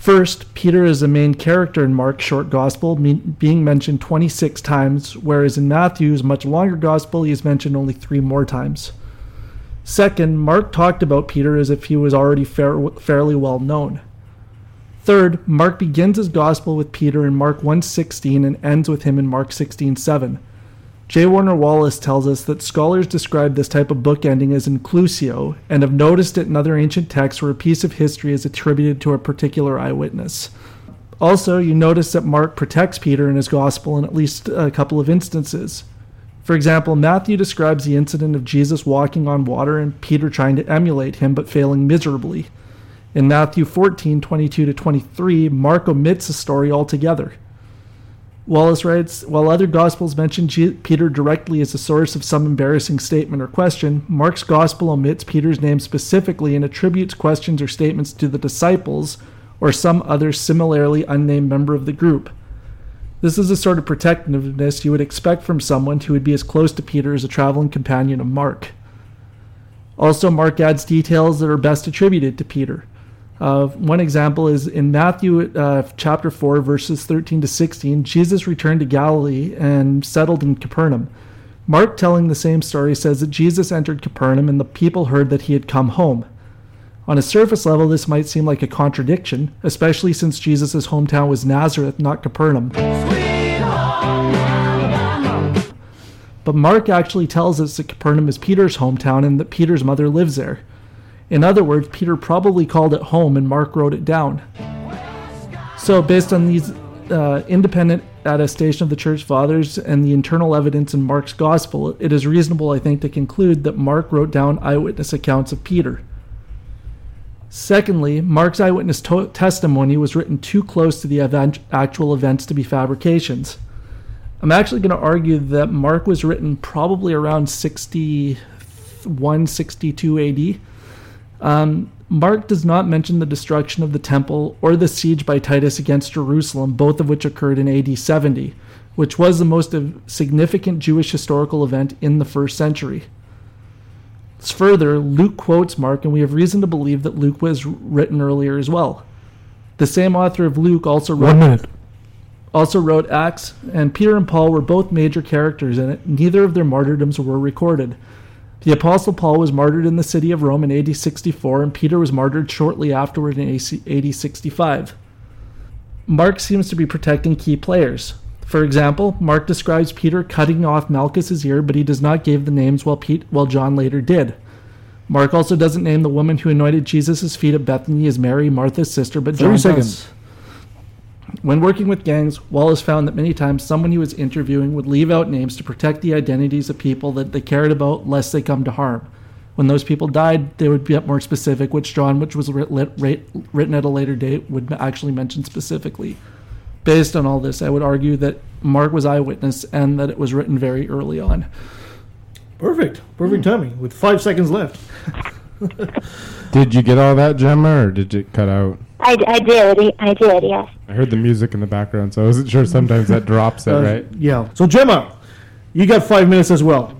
First, Peter is the main character in Mark's short gospel, being mentioned 26 times, whereas in Matthew's much longer gospel, he is mentioned only three more times. Second, Mark talked about Peter as if he was already fair, fairly well known. Third, Mark begins his gospel with Peter in Mark 1:16 and ends with him in Mark 16:7. J. Warner Wallace tells us that scholars describe this type of bookending as inclusio and have noticed it in other ancient texts where a piece of history is attributed to a particular eyewitness. Also, you notice that Mark protects Peter in his gospel in at least a couple of instances. For example, Matthew describes the incident of Jesus walking on water and Peter trying to emulate him but failing miserably. In Matthew 14, 22 to 23, Mark omits the story altogether. Wallace writes, while other Gospels mention G- Peter directly as the source of some embarrassing statement or question, Mark's Gospel omits Peter's name specifically and attributes questions or statements to the disciples or some other similarly unnamed member of the group. This is the sort of protectiveness you would expect from someone who would be as close to Peter as a traveling companion of Mark. Also, Mark adds details that are best attributed to Peter. Uh, one example is in Matthew uh, chapter 4, verses 13 to 16, Jesus returned to Galilee and settled in Capernaum. Mark, telling the same story, says that Jesus entered Capernaum and the people heard that he had come home. On a surface level, this might seem like a contradiction, especially since Jesus' hometown was Nazareth, not Capernaum. But Mark actually tells us that Capernaum is Peter's hometown and that Peter's mother lives there. In other words, Peter probably called it home and Mark wrote it down. So, based on these uh, independent attestation of the church fathers and the internal evidence in Mark's gospel, it is reasonable, I think, to conclude that Mark wrote down eyewitness accounts of Peter. Secondly, Mark's eyewitness to- testimony was written too close to the event- actual events to be fabrications. I'm actually going to argue that Mark was written probably around 61, 62 AD. Um, Mark does not mention the destruction of the temple or the siege by Titus against Jerusalem, both of which occurred in AD 70, which was the most significant Jewish historical event in the first century. Further, Luke quotes Mark, and we have reason to believe that Luke was written earlier as well. The same author of Luke also wrote. One minute. Also wrote Acts, and Peter and Paul were both major characters in it. Neither of their martyrdoms were recorded. The Apostle Paul was martyred in the city of Rome in AD 64, and Peter was martyred shortly afterward in AD 65. Mark seems to be protecting key players. For example, Mark describes Peter cutting off Malchus's ear, but he does not give the names while, Pete, while John later did. Mark also doesn't name the woman who anointed Jesus' feet at Bethany as Mary, Martha's sister, but John 30 seconds. does. When working with gangs, Wallace found that many times someone he was interviewing would leave out names to protect the identities of people that they cared about lest they come to harm. When those people died, they would get more specific, which John, which was writ- lit- writ- written at a later date, would actually mention specifically. Based on all this, I would argue that Mark was eyewitness and that it was written very early on. Perfect. Perfect hmm. timing with five seconds left. Did you get all that, Jemma, or did it cut out? I, I did. I did, yes. I heard the music in the background, so I wasn't sure. Sometimes that drops it, Uh, right? Yeah. So Jemma, you got five minutes as well.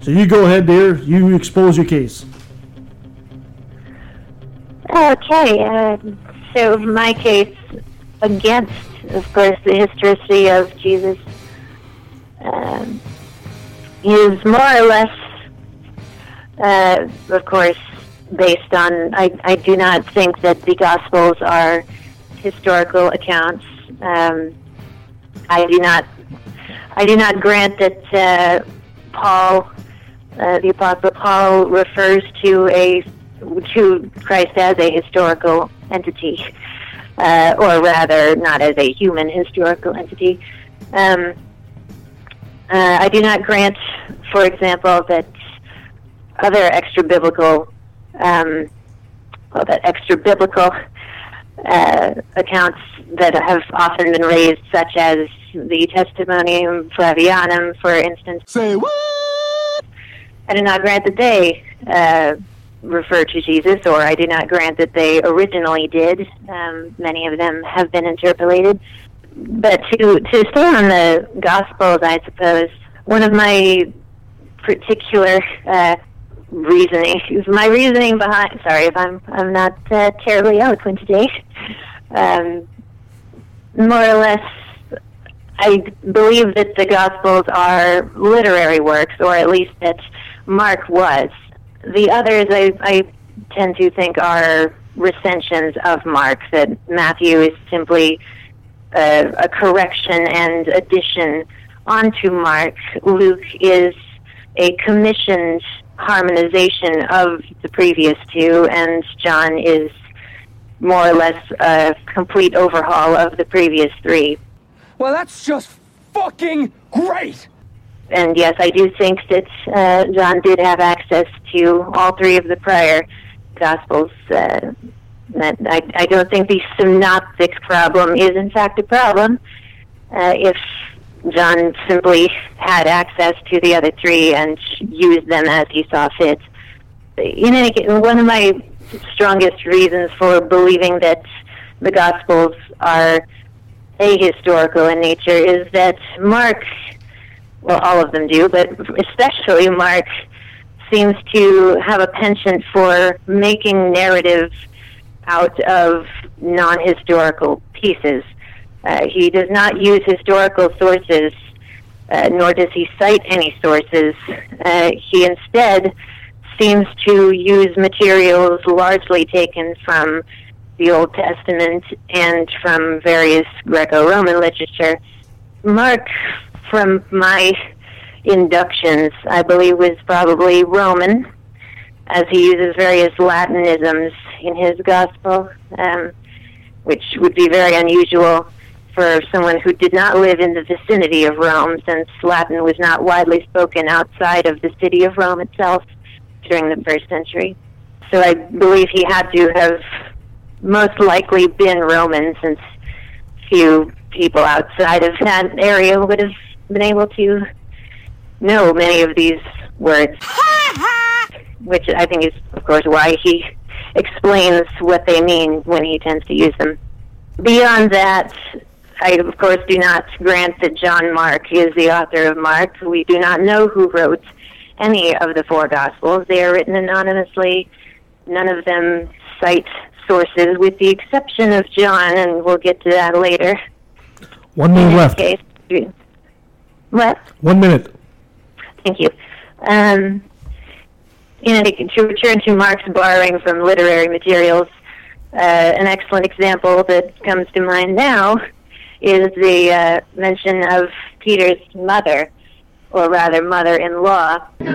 So you go ahead, dear. You expose your case. Okay, uh, so my case against, of course, the historicity of Jesus um, is more or less, uh, of course, based on. I, I do not think that the Gospels are historical accounts. Um, I do not. I do not grant that uh, Paul, uh, the Apostle Paul, refers to a to Christ as a historical entity, uh, or rather, not as a human historical entity. Um, uh, I do not grant, for example, that other extra biblical, um, well, that extra biblical uh, accounts that have often been raised, such as the Testimonium Flavianum, for instance. Say what? I do not grant that they uh, refer to Jesus, or I do not grant that they originally did. Um, many of them have been interpolated. But to to stay on the Gospels, I suppose one of my particular uh, reasoning, my reasoning behind. Sorry if I'm I'm not uh, terribly eloquent today. Um, more or less, I believe that the Gospels are literary works, or at least that Mark was. The others, I, I tend to think, are recensions of Mark. That Matthew is simply a, a correction and addition onto Mark. Luke is a commissioned harmonization of the previous two, and John is more or less a complete overhaul of the previous three. Well, that's just fucking great! And yes, I do think that uh, John did have access to all three of the prior Gospels. Uh, that I, I don't think the synoptic problem is, in fact, a problem. Uh, if John simply had access to the other three and used them as he saw fit. In any case, one of my strongest reasons for believing that the Gospels are ahistorical in nature is that Mark, well, all of them do, but especially Mark, seems to have a penchant for making narrative out of non historical pieces. Uh, he does not use historical sources, uh, nor does he cite any sources. Uh, he instead seems to use materials largely taken from the Old Testament and from various Greco Roman literature. Mark, from my inductions, I believe, was probably Roman, as he uses various Latinisms in his gospel, um, which would be very unusual for someone who did not live in the vicinity of Rome, since Latin was not widely spoken outside of the city of Rome itself during the first century. So I believe he had to have most likely been Roman, since few people outside of that area would have been able to know many of these words, which I think is, of course, why he explains what they mean when he tends to use them. Beyond that, I, of course, do not grant that John Mark is the author of Mark. We do not know who wrote any of the four Gospels. They are written anonymously. None of them cite sources, with the exception of John, and we'll get to that later. One minute In left. case, what? One minute. Thank you. Um, in to return to Mark's borrowing from literary materials, uh, an excellent example that comes to mind now is the uh, mention of Peter's mother, or rather mother-in-law. He's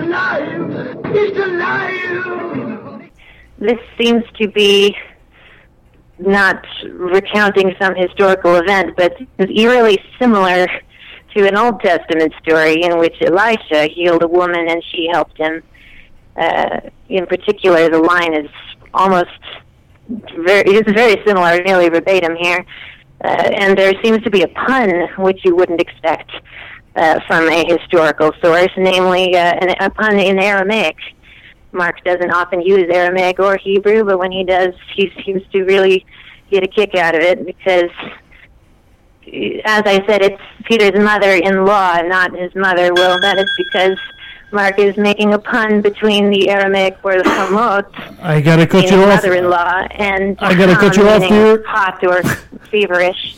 alive! This seems to be not recounting some historical event, but is eerily similar to an Old Testament story in which Elisha healed a woman and she helped him. Uh, in particular, the line is almost very, it is very similar, nearly verbatim here. Uh, and there seems to be a pun which you wouldn't expect uh, from a historical source, namely uh, an, a pun in Aramaic. Mark doesn't often use Aramaic or Hebrew, but when he does, he seems to really get a kick out of it because, as I said, it's Peter's mother-in-law, not his mother. Well, that is because Mark is making a pun between the Aramaic word chamot, I gotta cut you off. mother-in-law, and I gotta cut you off meaning here. hot or feverish.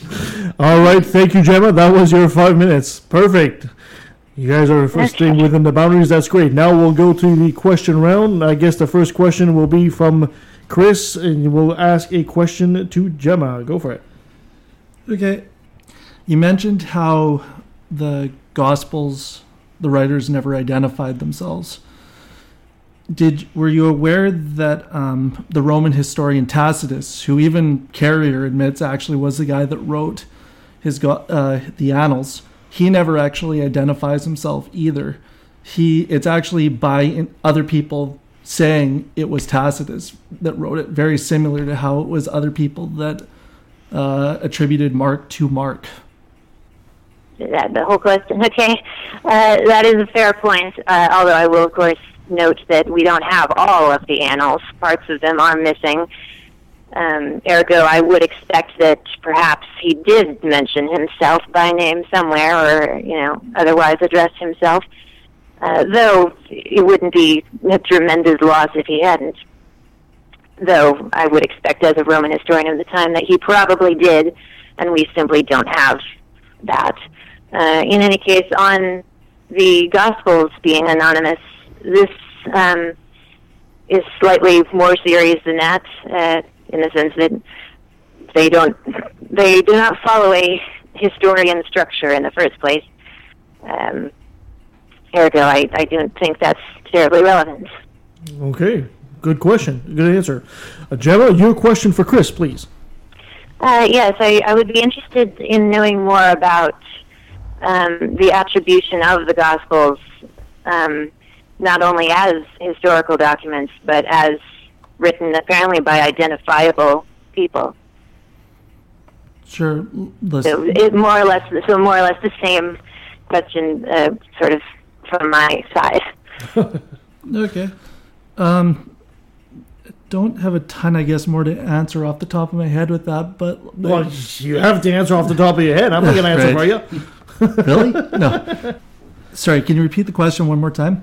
All right, thank you, Jemma. That was your five minutes. Perfect. You guys are staying within the boundaries. That's great. Now we'll go to the question round. I guess the first question will be from Chris, and we'll ask a question to Jemma. Go for it. Okay. You mentioned how the Gospels, the writers never identified themselves. Did were you aware that um, the Roman historian Tacitus, who even Carrier admits actually was the guy that wrote his uh, the Annals, he never actually identifies himself either. He it's actually by other people saying it was Tacitus that wrote it, very similar to how it was other people that uh, attributed Mark to Mark. That the whole question? Okay, uh, that is a fair point. Uh, although I will, of course, note that we don't have all of the annals. Parts of them are missing. Um, ergo, I would expect that perhaps he did mention himself by name somewhere, or you know, otherwise address himself. Uh, though it wouldn't be a tremendous loss if he hadn't. Though I would expect, as a Roman historian of the time, that he probably did, and we simply don't have that. Uh, in any case, on the Gospels being anonymous, this um, is slightly more serious than that, uh, in the sense that they don't, they do not follow a historian structure in the first place. Um, ergo, I, I don't think that's terribly relevant. Okay, good question. Good answer. Uh, Jemma, your question for Chris, please. Uh, yes, I, I would be interested in knowing more about um, the attribution of the Gospels, um, not only as historical documents, but as written apparently by identifiable people. Sure. So it more or less, so more or less the same question, uh, sort of from my side. Okay. Um, don't have a ton, I guess, more to answer off the top of my head with that. But Well, you have to answer off the top of your head. I'm not going to answer Right. for you. Really? No. Sorry, can you repeat the question one more time?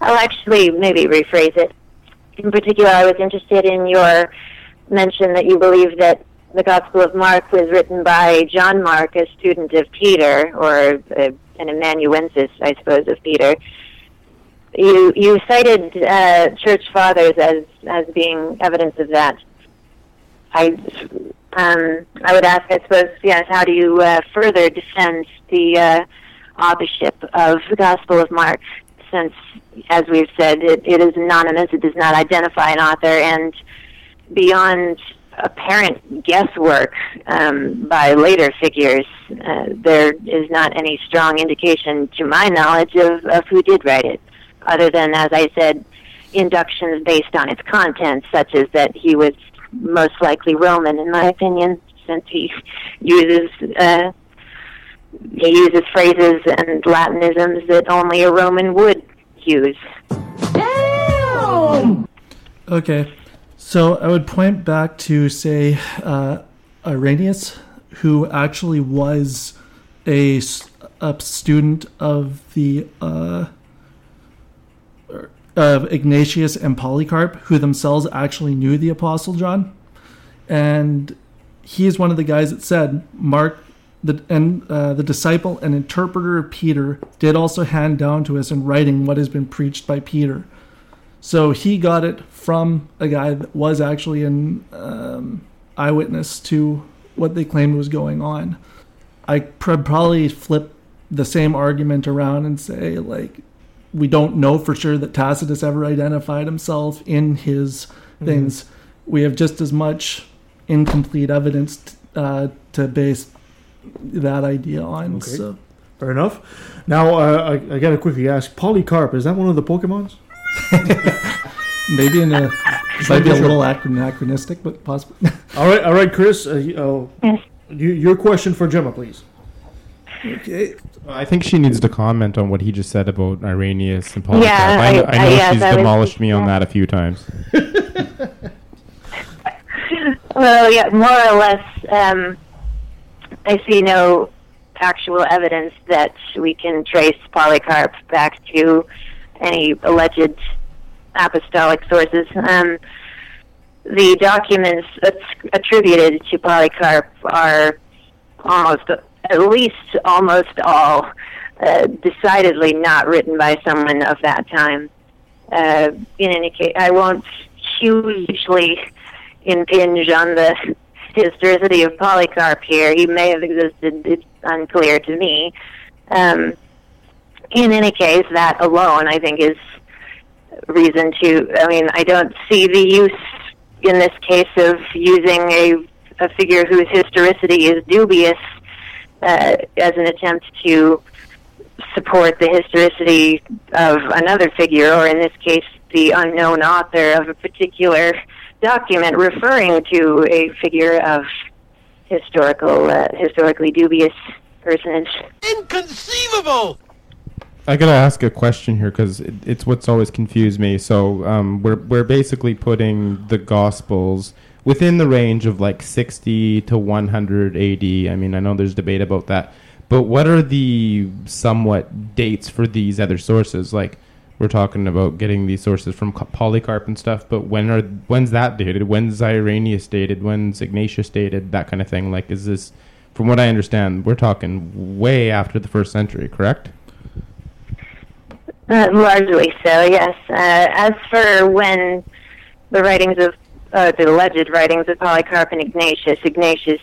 I'll actually maybe rephrase it. In particular, I was interested in your mention that you believe that the Gospel of Mark was written by John Mark, a student of Peter, or uh, an amanuensis, I suppose, of Peter. You you cited uh, church fathers as as being evidence of that. I um, I would ask, I suppose, yes. How do you uh, further defend the uh, authorship of the Gospel of Mark? Since, as we've said, it, it is anonymous. It does not identify an author, and beyond apparent guesswork um, by later figures, uh, there is not any strong indication, to my knowledge, of, of who did write it, other than, as I said, inductions based on its content, such as that he was most likely Roman, in my opinion, since he uses uh, he uses phrases and Latinisms that only a Roman would use. Okay, so I would point back to say uh, Irenaeus, who actually was a student of the uh, of Ignatius and Polycarp, who themselves actually knew the Apostle John, and he is one of the guys that said Mark. The, and uh, the disciple and interpreter of Peter did also hand down to us in writing what has been preached by Peter. So he got it from a guy that was actually an um, eyewitness to what they claimed was going on. I pr- probably flip the same argument around and say, like, we don't know for sure that Tacitus ever identified himself in his things. We have just as much incomplete evidence t- uh, to base that idea on. Okay. So. Fair enough. Now, uh, I, I got to quickly ask Polycarp, is that one of the Pokemons? Maybe in a might be a little anachronistic, but possible. All right, all right, Chris. Uh, you, uh, you, your question for Jemma, please. Okay. I think she needs to comment on what he just said about Irenaeus and Polycarp. Yeah, I, know, I- I know I- yes, she's was- demolished me on that a few times. Well, yeah, more or less. Um, I see no actual evidence that we can trace Polycarp back to any alleged apostolic sources. Um, the documents att- attributed to Polycarp are almost, at least almost all, uh, decidedly not written by someone of that time. Uh, in any case, I won't hugely impinge on the historicity of Polycarp here. He may have existed, it's unclear to me. Um, in any case, that alone, I think, is reason to. I mean, I don't see the use in this case of using a, a figure whose historicity is dubious uh, as an attempt to support the historicity of another figure, or in this case, the unknown author of a particular document referring to a figure of historical, uh, historically dubious personage. Inconceivable! I gotta ask a question here because it, it's what's always confused me. So um, we're we're basically putting the Gospels within the range of like 60 to 100 AD. I mean, I know there's debate about that, but what are the somewhat dates for these other sources? Like we're talking about getting these sources from Polycarp and stuff, but when are when's that dated? When's Irenaeus dated? When's Ignatius dated? That kind of thing. Like, is this? From what I understand, we're talking way after the first century, correct? Uh, largely so, yes. Uh, as for when the writings of uh, the alleged writings of Polycarp and Ignatius, Ignatius'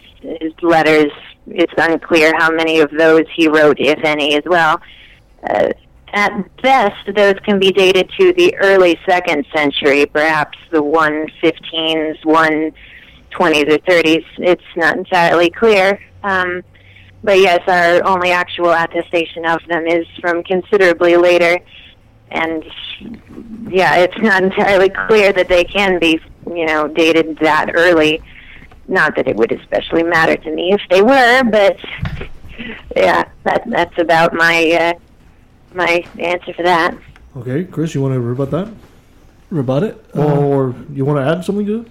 letters, it's unclear how many of those he wrote, if any, as well. Uh, at best, those can be dated to the early second century, perhaps the 115s, 120s, or 30s. It's not entirely clear. Um, but yes, our only actual attestation of them is from considerably later. And yeah, it's not entirely clear that they can be, you know, dated that early. Not that it would especially matter to me if they were, but yeah, that that's about my uh, my answer for that. Okay, Chris, you want to rebut that? rebut it. Or, Uh, or you want to add something to it?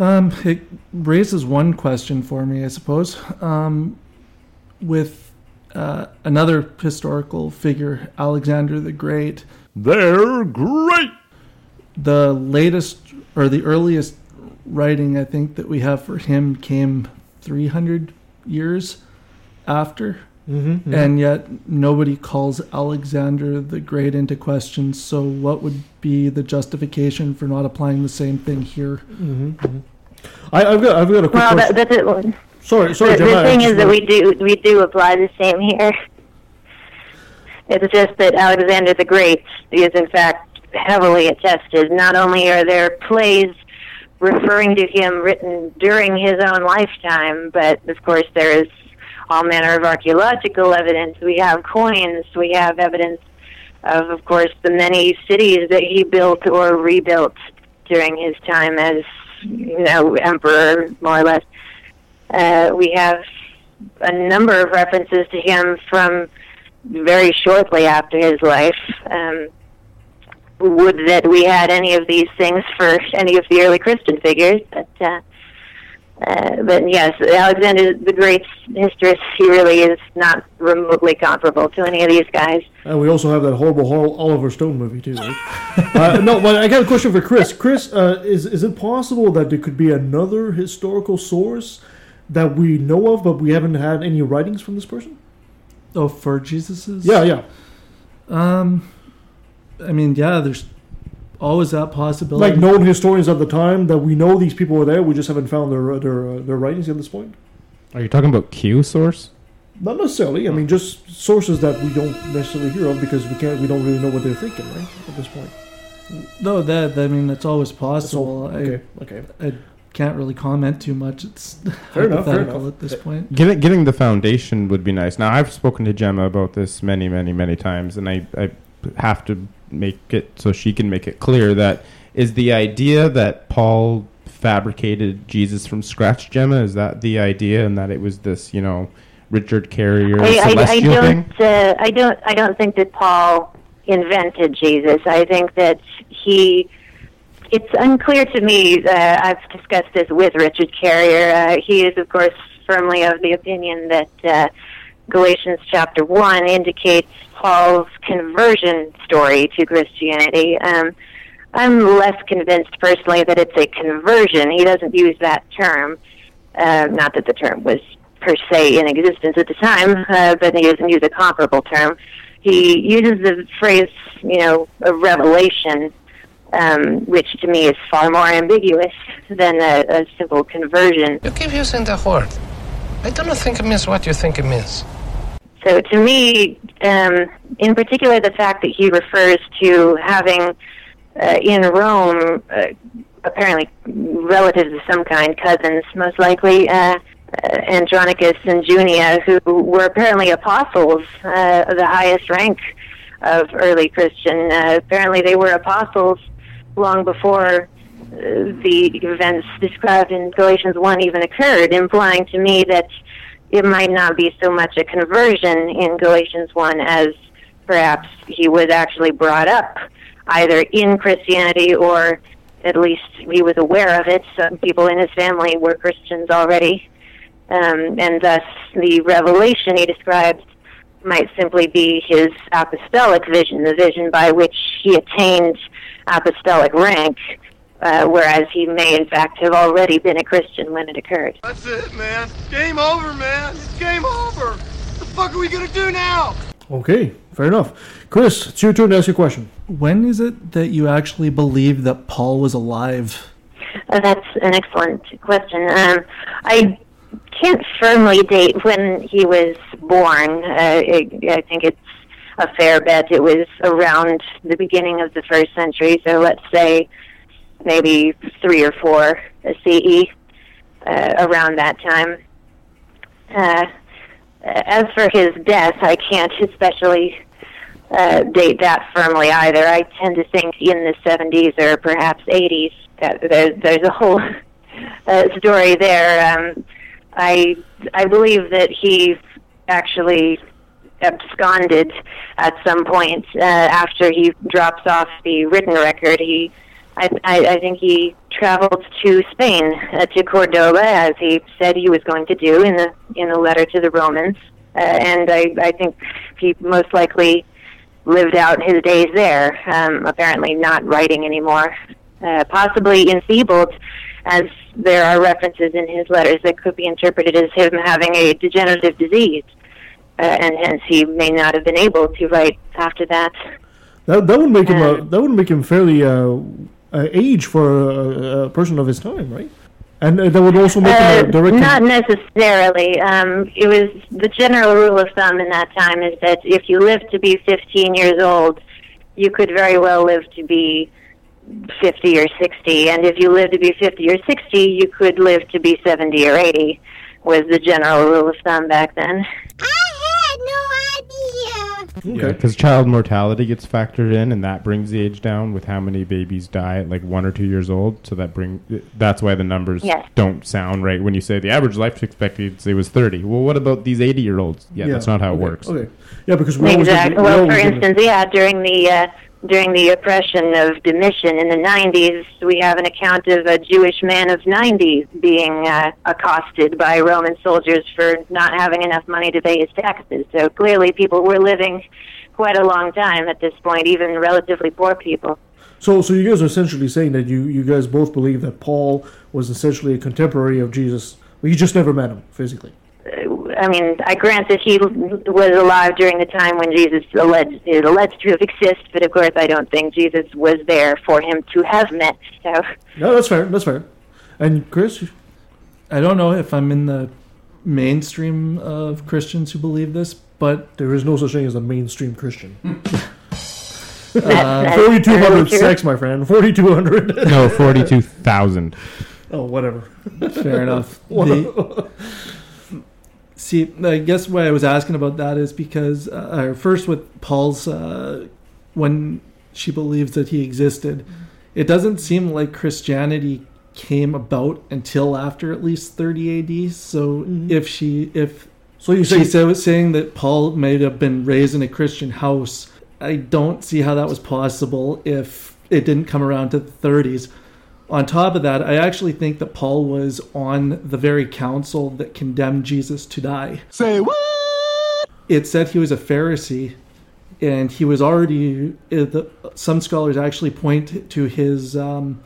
Um, it raises one question for me, I suppose. Um, with uh, another historical figure, Alexander the Great. They're great. The latest or the earliest writing I think that we have for him came 300 years after. Mhm, mhm. And yet nobody calls Alexander the Great into question. So, what would be the justification for not applying the same thing here? Mm-hmm, I, I've got I've got a quick Well, question. that, that's it. Sorry, sorry, the, the thing is that we do we do apply the same here. It's just that Alexander the Great is in fact heavily attested. Not only are there plays referring to him written during his own lifetime, but of course there is all manner of archaeological evidence. We have coins. We have evidence of, of course, the many cities that he built or rebuilt during his time as, you know, emperor, more or less. Uh, we have a number of references to him from very shortly after his life. Um, would that we had any of these things for any of the early Christian figures, but uh, uh, but yes, Alexander the Great's history he really is not remotely comparable to any of these guys. And we also have that horrible Oliver Stone movie too. Right? uh, no, but I got a question for Chris. Chris, uh, is is it possible that there could be another historical source that we know of, but we haven't had any writings from this person? Oh, for Jesus's? Yeah, yeah. Um, I mean, yeah, there's always that possibility. Like known historians at the time that we know these people were there, we just haven't found their their uh, their writings at this point. Are you talking about Q source? Not necessarily. I mean, just sources that we don't necessarily hear of because we can't. We don't really know what they're thinking, right? At this point. No, that I mean that's always possible. okay, I, okay. I can't really comment too much. It's Fair enough, fair hypothetical enough. at this point. Getting getting the foundation would be nice. Now I've spoken to Jemma about this many, many, many times, and I, I have to make it so she can make it clear that is the idea that Paul fabricated Jesus from scratch. Jemma, is that the idea, and that it was this, you know, Richard Carrier I, I, I don't. Uh, I don't. I don't think that Paul invented Jesus. I think that he. It's unclear to me. Uh, I've discussed this with Richard Carrier. Uh, he is, of course, firmly of the opinion that uh, Galatians chapter one indicates Paul's conversion story to Christianity. Um, I'm less convinced personally that it's a conversion. He doesn't use that term. Uh, not that the term was per se in existence at the time, uh, but he doesn't use a comparable term. He uses the phrase, you know, a revelation, um, which to me is far more ambiguous than a, a simple conversion. You keep using the word. I don't think it means what you think it means. So to me, um, in particular, the fact that he refers to having uh, in Rome, uh, apparently relatives of some kind, cousins most likely, uh, uh, Andronicus and Junia, who were apparently apostles, uh, of the highest rank of early Christian. Uh, apparently, they were apostles long before uh, the events described in Galatians 1 even occurred, implying to me that it might not be so much a conversion in Galatians 1 as perhaps he was actually brought up either in Christianity or at least he was aware of it. Some people in his family were Christians already. Um, and thus, the revelation he describes might simply be his apostolic vision, the vision by which he attained apostolic rank, uh, whereas he may, in fact, have already been a Christian when it occurred. That's it, man. Game over, man. It's game over. What the fuck are we gonna do now? Okay, fair enough. Chris, it's your turn to ask your question. When is it that you actually believe that Paul was alive? Uh, that's an excellent question. Um, I can't firmly date when he was born. Uh, it, I think it's a fair bet. It was around the beginning of the first century, so let's say maybe three or four CE, uh, around that time. Uh, as for his death, I can't especially uh, date that firmly either. I tend to think in the 70s or perhaps 80s. That there's, there's a whole uh, story there. Um, I I believe that he actually absconded at some point uh, after he drops off the written record. He I, I, I think he traveled to Spain, uh, to Cordoba, as he said he was going to do in the in the letter to the Romans, uh, and I, I think he most likely lived out his days there. Um, apparently, not writing anymore, uh, possibly enfeebled, as there are references in his letters that could be interpreted as him having a degenerative disease, uh, and hence he may not have been able to write after that. That, that would make him a, that would make him fairly uh, uh, age for a, a person of his time, right? And uh, that would also make Uh, him a direct. not necessarily. Um, it was the general rule of thumb in that time is that if you lived to be 15 years old, you could very well live to be 50 or 60, and if you lived to be 50 or 60, you could live to be 70 or 80. Was the general rule of thumb back then. I had no idea. Yeah, because child mortality gets factored in, and that brings the age down with how many babies die at like one or two years old. So that bring that's why the numbers Yes. don't sound right when you say the average life expectancy was thirty. Well, what about these eighty year olds? Yeah, that's not how okay, it works. Okay. Yeah, because we always Exactly. we Well, for give it- instance, yeah, during the uh, during the oppression of Domitian in the 90s, we have an account of a Jewish man of 90 being uh, accosted by Roman soldiers for not having enough money to pay his taxes. So clearly, people were living quite a long time at this point, even relatively poor people. So, so you guys are essentially saying that you, you guys both believe that Paul was essentially a contemporary of Jesus. Well, you just never met him physically. I mean, I grant that he was alive during the time when Jesus alleged, is alleged to have existed, but of course, I don't think Jesus was there for him to have met. So. No, that's fair. That's fair. And Chris, I don't know if I'm in the mainstream of Christians who believe this, but there is no such thing as a mainstream Christian. Uh, Forty two hundred sex, my friend. Forty two hundred. no, forty-two thousand. Oh, whatever. Fair enough. The- see, I guess why I was asking about that is because, uh, or first with Paul's, uh, when she believes that he existed, it doesn't seem like Christianity came about until after at least 30 AD. So if she, if so you say- said, was saying that Paul might have been raised in a Christian house, I don't see how that was possible if it didn't come around to the 30s. On top of that, I actually think that Paul was on the very council that condemned Jesus to die. Say what? It said he was a Pharisee, and he was already. uh, some scholars actually point to his um,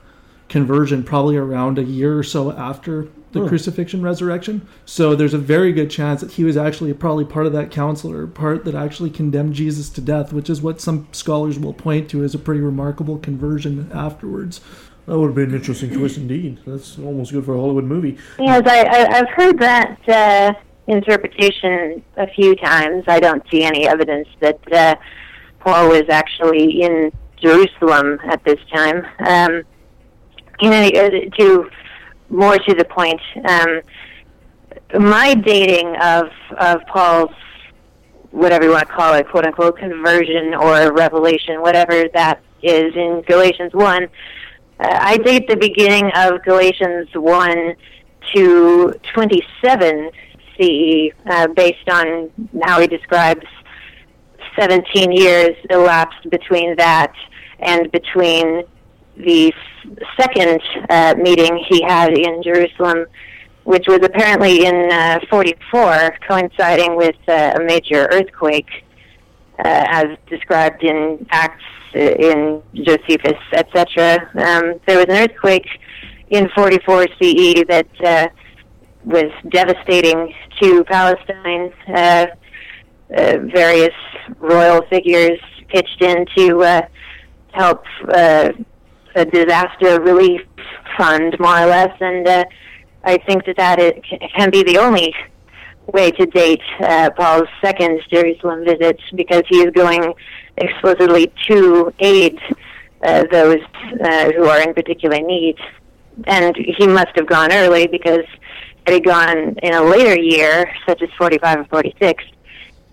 conversion probably around a year or so after the Hmm. crucifixion resurrection. So there's a very good chance that he was actually probably part of that council or part that actually condemned Jesus to death, which is what some scholars will point to as a pretty remarkable conversion afterwards. That would have been an interesting twist indeed. That's almost good for a Hollywood movie. Yes, I, I, I've heard that uh, interpretation a few times. I don't see any evidence that uh, Paul was actually in Jerusalem at this time. Um, you know, uh, to more to the point, um, my dating of of Paul's whatever you want to call it, quote unquote, conversion or revelation, whatever that is in Galatians one. Uh, I date the beginning of Galatians 1 to 27 CE, uh, based on how he describes 17 years elapsed between that and between the second uh, meeting he had in Jerusalem, which was apparently in uh, 44, coinciding with uh, a major earthquake, uh, as described in Acts in Josephus, etc. Um, there was an earthquake in 44 CE that uh, was devastating to Palestine. Uh, uh, various royal figures pitched in to uh, help uh, a disaster relief fund, more or less, and uh, I think that that it can be the only way to date uh, Paul's second Jerusalem visit because he is going explicitly to aid uh, those uh, who are in particular need. And he must have gone early because had he gone in a later year, such as 45 or 46,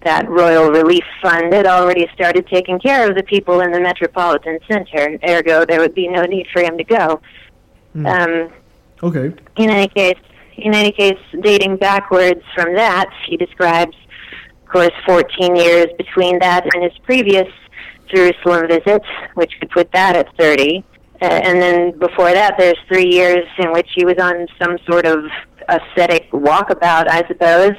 that Royal Relief Fund had already started taking care of the people in the metropolitan center. Ergo, there would be no need for him to go. Hmm. Um, Okay. in any case, in any case, dating backwards from that, he describes, course, 14 years between that and his previous Jerusalem visit, which could put that at 30. Uh, and then before that, there's three years in which he was on some sort of ascetic walkabout, I suppose.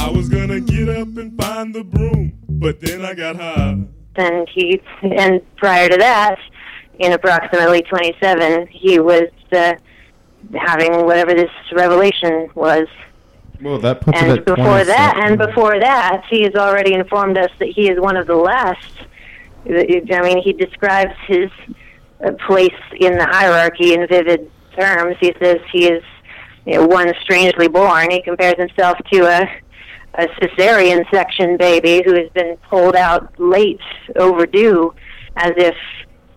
I was gonna get up and find the broom, but then I got high. And he, and prior to that, in approximately 27, he was uh, having whatever this revelation was. Well, that puts And it at before that, and before that, he has already informed us that he is one of the last. I mean, he describes his uh, place in the hierarchy in vivid terms. He says he is you know, one strangely born. He compares himself to a a cesarean section baby who has been pulled out late, overdue, as if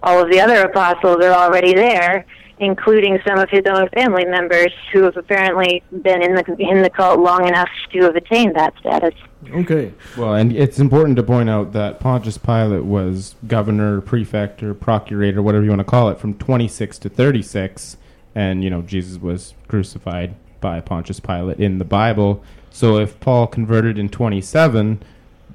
all of the other apostles are already there, including some of his own family members who have apparently been in the in the cult long enough to have attained that status. Okay. Well, and it's important to point out that Pontius Pilate was governor, prefect, or procurator, whatever you want to call it, from 26 to 36, and you know Jesus was crucified by Pontius Pilate in the Bible. So if Paul converted in 27,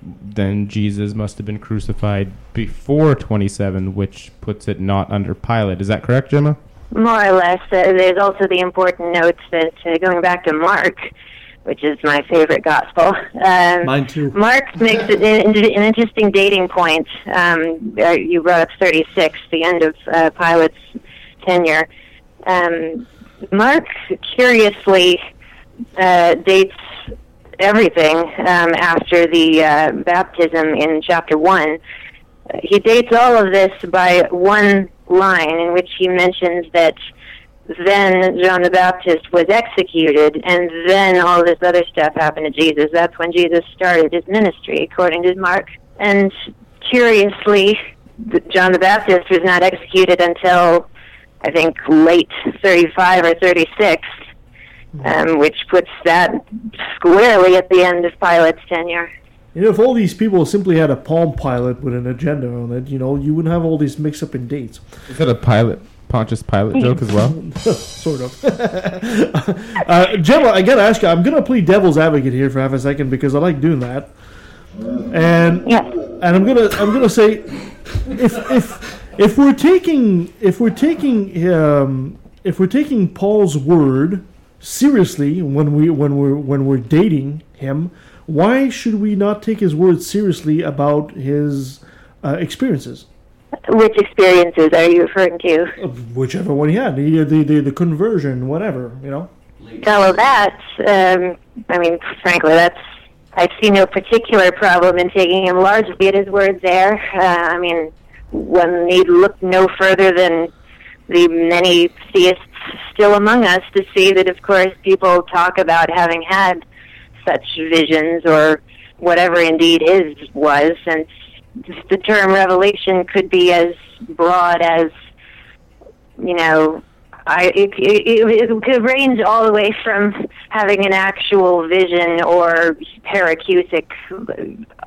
then Jesus must have been crucified before 27, which puts it not under Pilate. Is that correct, Jemma? More or less. Uh, there's also the important note that uh, going back to Mark, which is my favorite gospel. Um, Mine too. Mark makes it an, an interesting dating point. Um, uh, you brought up 36, the end of uh, Pilate's tenure. Um, Mark curiously uh, dates everything um, after the uh, baptism in chapter 1. Uh, He dates all of this by one line in which he mentions that then John the Baptist was executed, and then all this other stuff happened to Jesus. That's when Jesus started his ministry, according to Mark. And curiously, John the Baptist was not executed until, I think, late 35 or 36, um, which puts that squarely at the end of Pilate's tenure. You know, if all these people simply had a Palm Pilot with an agenda on it, you know, you wouldn't have all these mix up in dates. Is that a pilot? Pontius Pilate joke as well? sort of. uh, Jemma, I gotta ask you. I'm gonna play devil's advocate here for half a second because I like doing that. And and I'm gonna I'm gonna say if if if we're taking if we're taking um, if we're taking Paul's word seriously when we when we're when we're dating him, why should we not take his words seriously about his uh, experiences? Which experiences are you referring to? Whichever one he had, the the the, the conversion, whatever you know. All of that, um, I mean, frankly, that's. I see no particular problem in taking him largely at his word there. Uh, I mean, one need look no further than the many theists still among us to see that, of course, people talk about having had such visions or whatever indeed is was, and the term revelation could be as broad as, you know, I, it, it, it could range all the way from having an actual vision or paracusic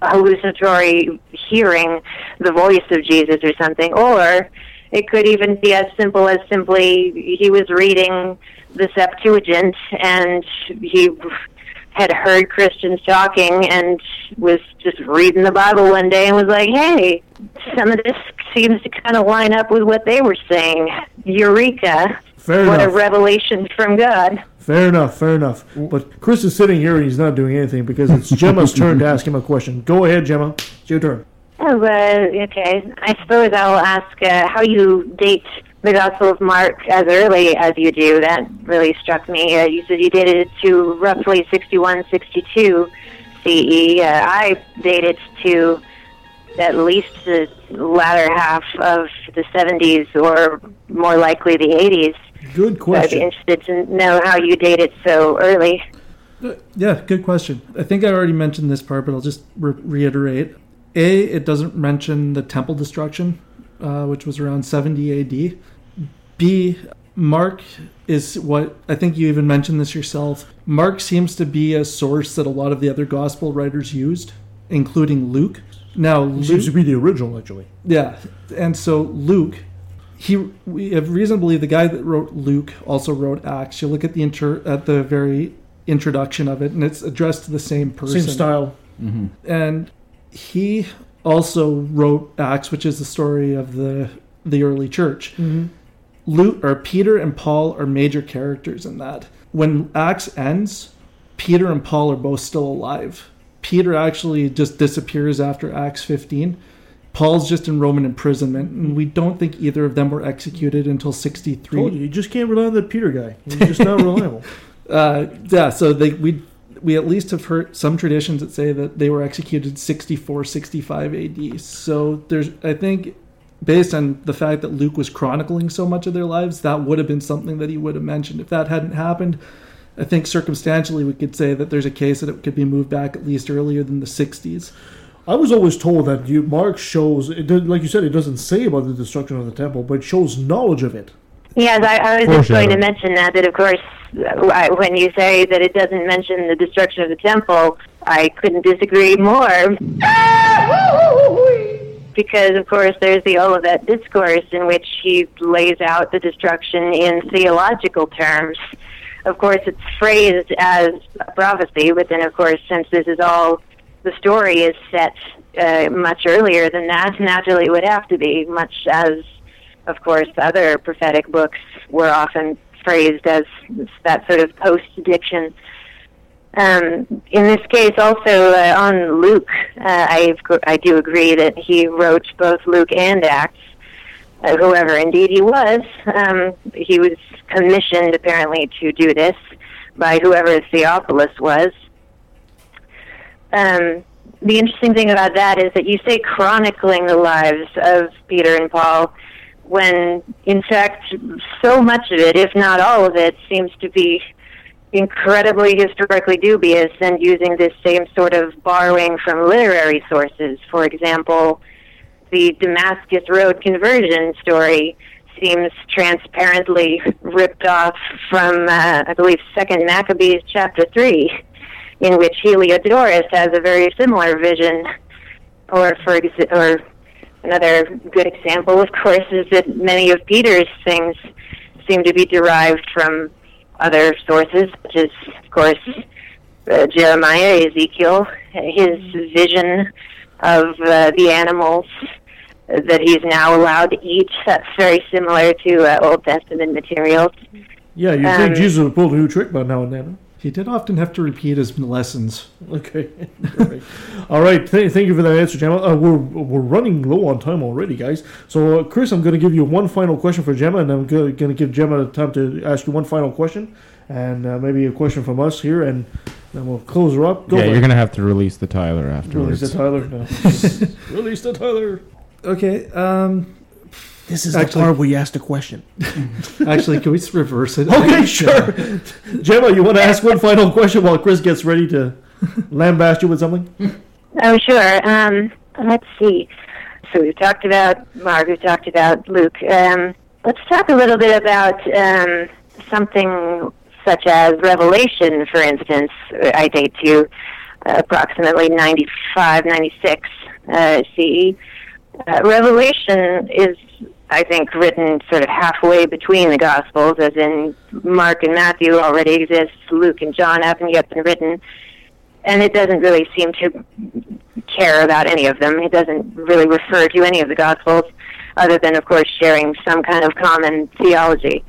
hallucinatory hearing the voice of Jesus or something, or it could even be as simple as simply he was reading the Septuagint and he had heard Christians talking and was just reading the Bible one day and was like, hey, some of this seems to kind of line up with what they were saying. Eureka. Fair what enough. a revelation from God. Fair enough, fair enough. But Chris is sitting here and he's not doing anything because it's Jemma's turn to ask him a question. Go ahead, Jemma. It's your turn. Oh, uh, okay. I suppose I'll ask uh, how you date the Gospel of Mark as early as you do. That really struck me. Uh, you said you dated it to roughly 61, 62 CE. Uh, I dated to at least the latter half of the 70s or more likely the 80s. Good question. I'd be interested to know how you dated so early. Yeah, good question. I think I already mentioned this part, but I'll just re- reiterate. A, it doesn't mention the temple destruction, uh, which was around 70 AD. B, Mark is what I think you even mentioned this yourself. Mark seems to be a source that a lot of the other gospel writers used, including Luke. Now, He Luke, seems to be the original, actually. yeah, and so Luke, he we have reason to believe the guy that wrote Luke also wrote Acts. You look at the inter at the very introduction of it, and it's addressed to the same person, Same style. Mm-hmm. and he also wrote Acts, which is the story of the the early church. Mm-hmm. Luke or Peter and Paul are major characters in that. When Acts ends, Peter and Paul are both still alive. Peter actually just disappears after Acts 15. Paul's just in Roman imprisonment, and we don't think either of them were executed until 63. Told you, you just can't rely on that Peter guy. He's just not reliable. Uh, yeah, so they we we at least have heard some traditions that say that they were executed 64, 65 AD. So there's, I think, based on the fact that Luke was chronicling so much of their lives, that would have been something that he would have mentioned. If that hadn't happened, I think circumstantially we could say that there's a case that it could be moved back at least earlier than the 60s. I was always told that you Mark shows it. does- Like you said, it doesn't say about the destruction of the temple, but it shows knowledge of it. Yes, I, I was just going to mention that. That of course, uh, when you say that it doesn't mention the destruction of the temple, I couldn't disagree more. Because of course, there's the Olivet discourse in which he lays out the destruction in theological terms. Of course, it's phrased as a prophecy, but then, of course, since this is all the story is set uh, much earlier than that, naturally it would have to be, much as of course, other prophetic books were often phrased as that sort of post-diction. Um, in this case, also uh, on Luke, uh, I I do agree that he wrote both Luke and Acts. Uh, whoever indeed he was, um, he was commissioned apparently to do this by whoever Theophilus was. Um, the interesting thing about that is that you say chronicling the lives of Peter and Paul, when in fact so much of it, if not all of it, seems to be incredibly historically dubious and using this same sort of borrowing from literary sources. For example, the Damascus Road conversion story seems transparently ripped off from, uh, I believe, Second Maccabees chapter three, in which Heliodorus has a very similar vision. Or, for ex- or another good example, of course, is that many of Peter's things seem to be derived from other sources, such as, of course, uh, Jeremiah, Ezekiel, his vision of uh, the animals that he's now allowed to eat. That's very similar to uh, Old Testament materials. Yeah, you Um, think Jesus would pull a new trick by now and then? He did often have to repeat his lessons. Okay. All right. All right. Th- thank you for that answer, Jemma. Uh, we're we're running low on time already, guys. So, uh, Chris, I'm going to give you one final question for Jemma, and I'm going to give Gemma time to ask you one final question, and uh, maybe a question from us here, and then we'll close her up. Go yeah, for you're gonna have to release the Tyler afterwards. Release the Tyler. No. Release the Tyler. Okay. Um, this is the part where you ask the question. actually, can we reverse it? Okay, sure. Jemma, you want to ask one final question while Chris gets ready to lambast you with something? Oh, sure. Um, let's see. So we've talked about Mark, we've talked about Luke. Um, let's talk a little bit about um, something such as Revelation, for instance. I date to uh, approximately 95, 96 uh, CE. Uh, Revelation is, I think, written sort of halfway between the Gospels, as in Mark and Matthew already exist, Luke and John haven't yet been written and it doesn't really seem to care about any of them. It doesn't really refer to any of the Gospels, other than, of course, sharing some kind of common theology.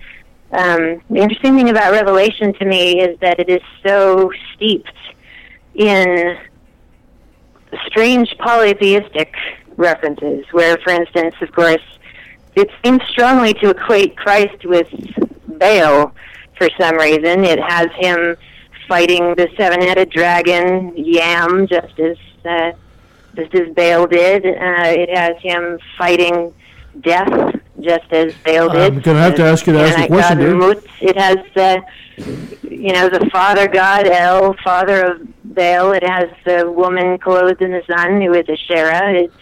Um, the interesting thing about Revelation to me is that it is so steeped in strange polytheistic references, where, for instance, of course, it seems strongly to equate Christ with Baal for some reason. It has him fighting the seven-headed dragon Yam, just as uh, just as Baal did. Uh, it has him fighting death, just as Baal did. I'm gonna have to ask you to ask the question, dude. It has, uh, you know, the father god El, father of Baal. It has the woman clothed in the sun who is Asherah. It,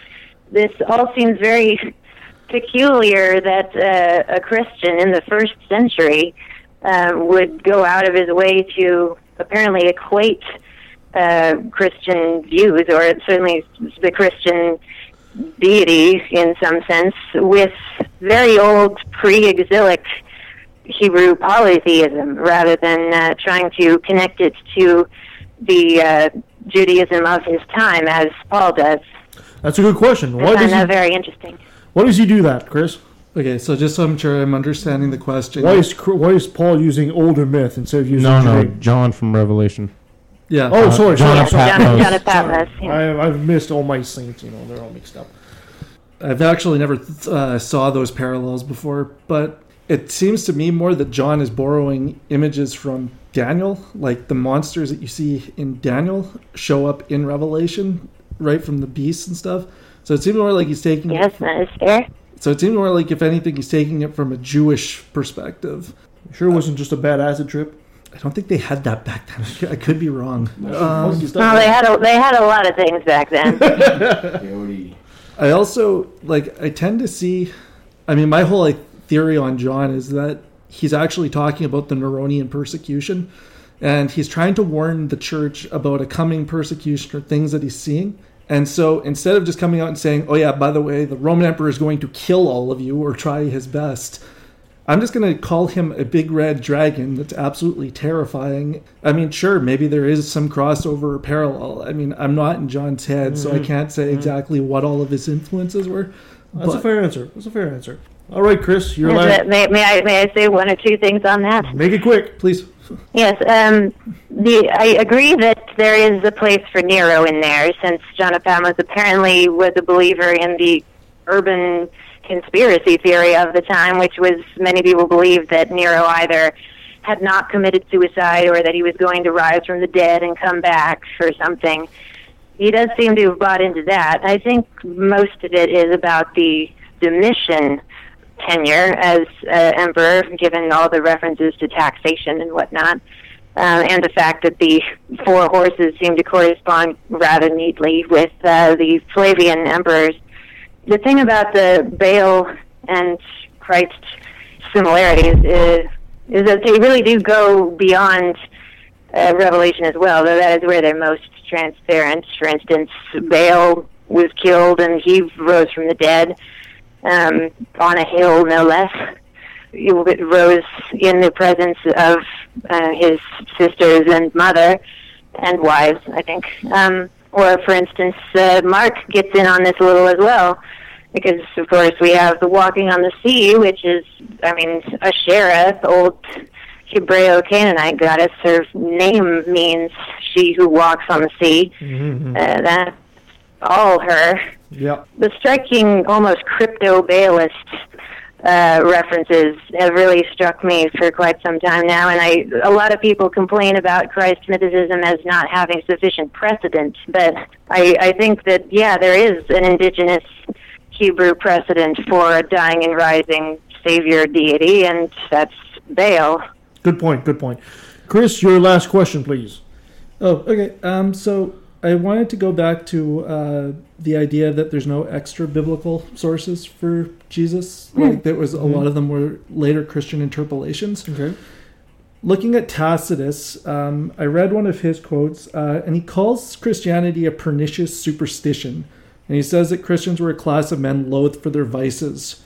this all seems very peculiar that uh, a Christian in the first century um, would go out of his way to apparently equate uh, Christian views, or certainly the Christian deity in some sense, with very old pre-exilic Hebrew polytheism, rather than uh, trying to connect it to the uh, Judaism of his time, as Paul does. That's a good question. Why does he, very interesting. Why does he do that, Chris? Okay, so just so I'm sure I'm understanding the question. Why is why is Paul using older myth instead of using No, no, Judaic? John from Revelation. Yeah. Oh, Uh, sorry, John sorry, of sorry. Patmos. John of Patmos, yeah. I, I've missed all my saints. You know, they're all mixed up. I've actually never uh, saw those parallels before, but it seems to me more that John is borrowing images from Daniel, like the monsters that you see in Daniel show up in Revelation, right from the beasts and stuff. So it seems more like he's taking Yes, it. that is fair. So it seems more like, if anything, he's taking it from a Jewish perspective. Sure, it wasn't just a bad acid trip. I don't think they had that back then. I could be wrong. Um, Well, they had a they had a lot of things back then. I also like I tend to see I mean my whole like theory on John is that he's actually talking about the Neronian persecution and he's trying to warn the church about a coming persecution or things that he's seeing. And so instead of just coming out and saying, "Oh yeah, by the way, the Roman emperor is going to kill all of you or try his best," I'm just going to call him a big red dragon that's absolutely terrifying. I mean, sure, maybe there is some crossover or parallel. I mean, I'm not in John's head, so I Mhm. can't say Mhm. exactly what all of his influences were. That's a fair answer. That's a fair answer. All right, Chris, you're Is last. may, may I may I say one or two things on that? Make it quick, please. Yes, um, the I agree that there is a place for Nero in there, since John of Patmos apparently was a believer in the urban conspiracy theory of the time, which was many people believed that Nero either had not committed suicide or that he was going to rise from the dead and come back or something. He does seem to have bought into that. I think most of it is about the Domitian tenure as uh, emperor, given all the references to taxation and whatnot, uh, and the fact that the four horses seem to correspond rather neatly with uh, the Flavian emperors. The thing about the Baal and Christ similarities is, is that they really do go beyond uh, Revelation as well, though that is where they're most transparent. For instance, Baal was killed and he rose from the dead um, on a hill, no less. He rose in the presence of uh, his sisters and mother and wives, I think. Um, or, for instance, uh, Mark gets in on this a little as well, because, of course, we have the walking on the sea, which is, I mean, Asherah, the old Hebreo Canaanite goddess. Her name means she who walks on the sea. Mm-hmm. Uh, that's all her Yeah. the striking, almost crypto Baalist uh, references have really struck me for quite some time now, and I a lot of people complain about Christ mythicism as not having sufficient precedent, but I, I think that yeah, there is an indigenous Hebrew precedent for a dying and rising savior deity, and that's Baal. Good point. Good point. Chris, your last question, please. Oh, okay. Um, so I wanted to go back to uh, the idea that there's no extra biblical sources for Jesus. Hmm. Like there was a Mhm. lot of them were later Christian interpolations. Okay. Looking at Tacitus, um, I read one of his quotes, uh, and he calls Christianity a pernicious superstition. And he says that Christians were a class of men loathed for their vices.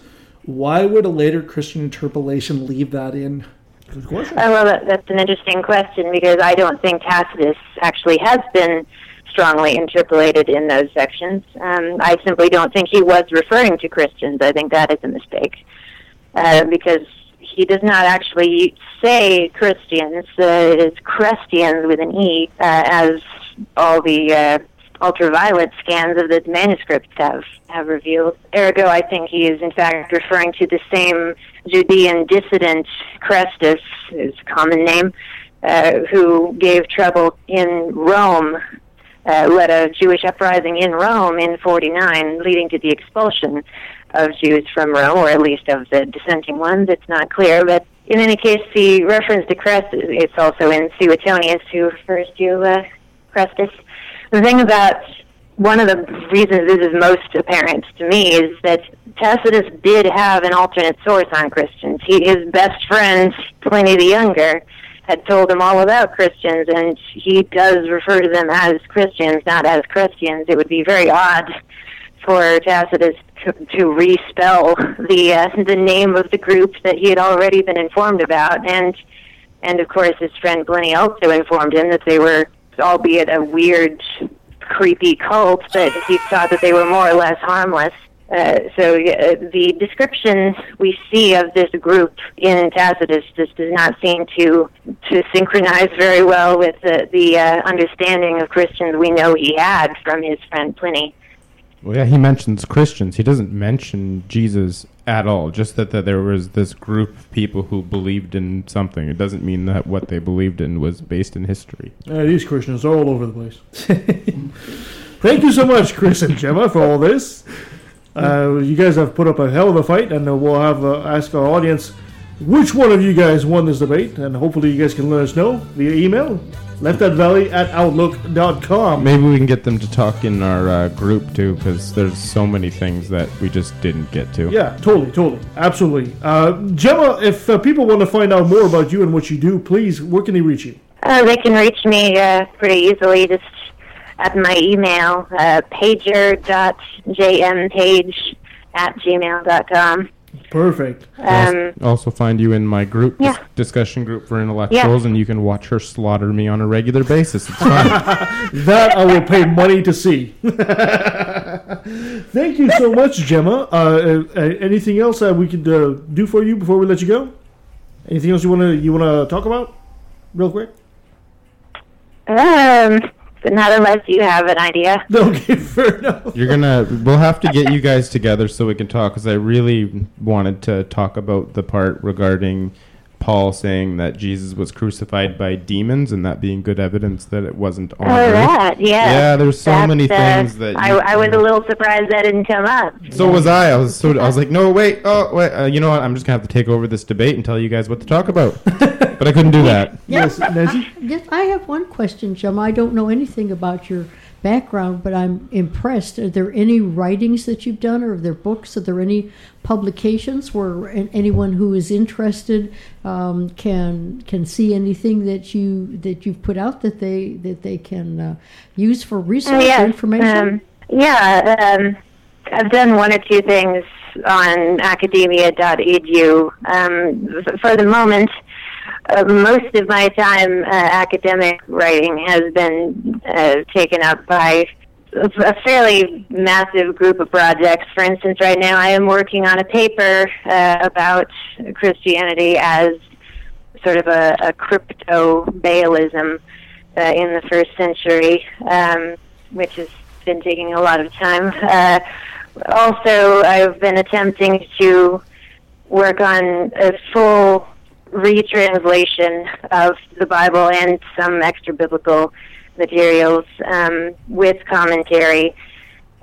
Why would a later Christian interpolation leave that in? Good question. Well, that, that's an interesting question because I don't think Tacitus actually has been strongly interpolated in those sections. Um, I simply don't think he was referring to Christians. I think that is a mistake uh, because he does not actually say Christians. Uh, it is Chrestians with an E, uh, as all the uh, ultraviolet scans of the manuscripts have, have revealed. Ergo, I think he is in fact referring to the same Judean dissident, Chrestus, his common name, uh, who gave trouble in Rome, uh, led a Jewish uprising in Rome in 49, leading to the expulsion of Jews from Rome, or at least of the dissenting ones. It's not clear, but in any case, the reference to Chrestus, it's also in Suetonius, who refers to uh, Chrestus. The thing about one of the reasons this is most apparent to me is that Tacitus did have an alternate source on Christians. He, his best friend, Pliny the Younger, had told him all about Christians, and he does refer to them as Christians, not as Chrestians. It would be very odd for Tacitus to, to respell the uh, the name of the group that he had already been informed about, and and of course his friend Pliny also informed him that they were, albeit a weird, creepy cult, but he thought that they were more or less harmless. Uh, so uh, the descriptions we see of this group in Tacitus just does not seem to to synchronize very well with the, the uh, understanding of Christians we know he had from his friend Pliny. Well, yeah, he mentions Christians. He doesn't mention Jesus at all. Just that, that there was this group of people who believed in something. It doesn't mean that what they believed in was based in history. Uh, these Christians are all over the place. Thank you so much, Chris and Jemma, for all this. Uh, you guys have put up a hell of a fight, and uh, we'll have uh, ask our audience which one of you guys won this debate, and hopefully you guys can let us know via email, leftthatvalley at outlook.com. Maybe we can get them to talk in our uh, group too, because there's so many things that we just didn't get to. Yeah, totally, totally, absolutely. Uh, Jemma, if uh, people want to find out more about you and what you do, please, where can they reach you? Uh, they can reach me uh, pretty easily just at my email, uh, pager.jmpage at gmail.com. Perfect. Um, also find you in my group dis- discussion group for intellectuals, and you can watch her slaughter me on a regular basis. It's fun. that I will pay money to see. Thank you so much, Jemma. Uh, uh, anything else that we could uh, do for you before we let you go? Anything else you want to you want to talk about, real quick? um, but not unless you have an idea. Okay, fair enough. You're gonna. We'll have to get you guys together so we can talk. Because I really wanted to talk about the part regarding Paul saying that Jesus was crucified by demons, and that being good evidence that it wasn't on Oh, earth. that, yeah. Yeah, there's so That's, many uh, things that. I, you- I was a little surprised that didn't come up. So was I. I was so. I was like, no, wait. Oh, wait. Uh, you know what? I'm just gonna have to take over this debate and tell you guys what to talk about. but I couldn't do that. Yes, Nancy. Yes, I have one question, Jim. I don't know anything about your background, but I'm impressed. Are there any writings that you've done, or are there books? Are there any publications where anyone who is interested um, can can see anything that you that you've put out that they that they can uh, use for research Oh, yes. information? Um, yeah, um, I've done one or two things on academia.edu. Um, f- for the moment, uh, most of my time uh, academic writing has been uh, taken up by a fairly massive group of projects. For instance, right now I am working on a paper uh, about Christianity as sort of a, a crypto Baalism uh, in the first century, um, which has been taking a lot of time. Uh, also, I've been attempting to work on a full retranslation of the Bible and some extra biblical materials um, with commentary.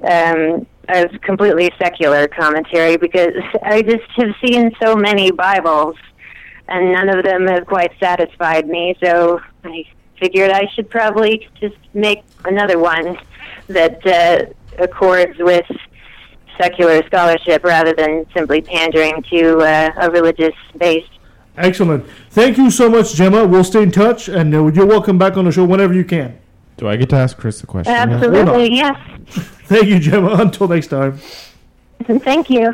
Um, as completely secular commentary because I just have seen so many Bibles and none of them have quite satisfied me. So I figured I should probably just make another one that uh, accords with secular scholarship rather than simply pandering to uh, a religious base. Excellent. Thank you so much, Jemma. We'll stay in touch, and uh, you're welcome back on the show whenever you can. Do I get to ask Chris a question? Absolutely, yes. Thank you, Jemma. Until next time. Thank you.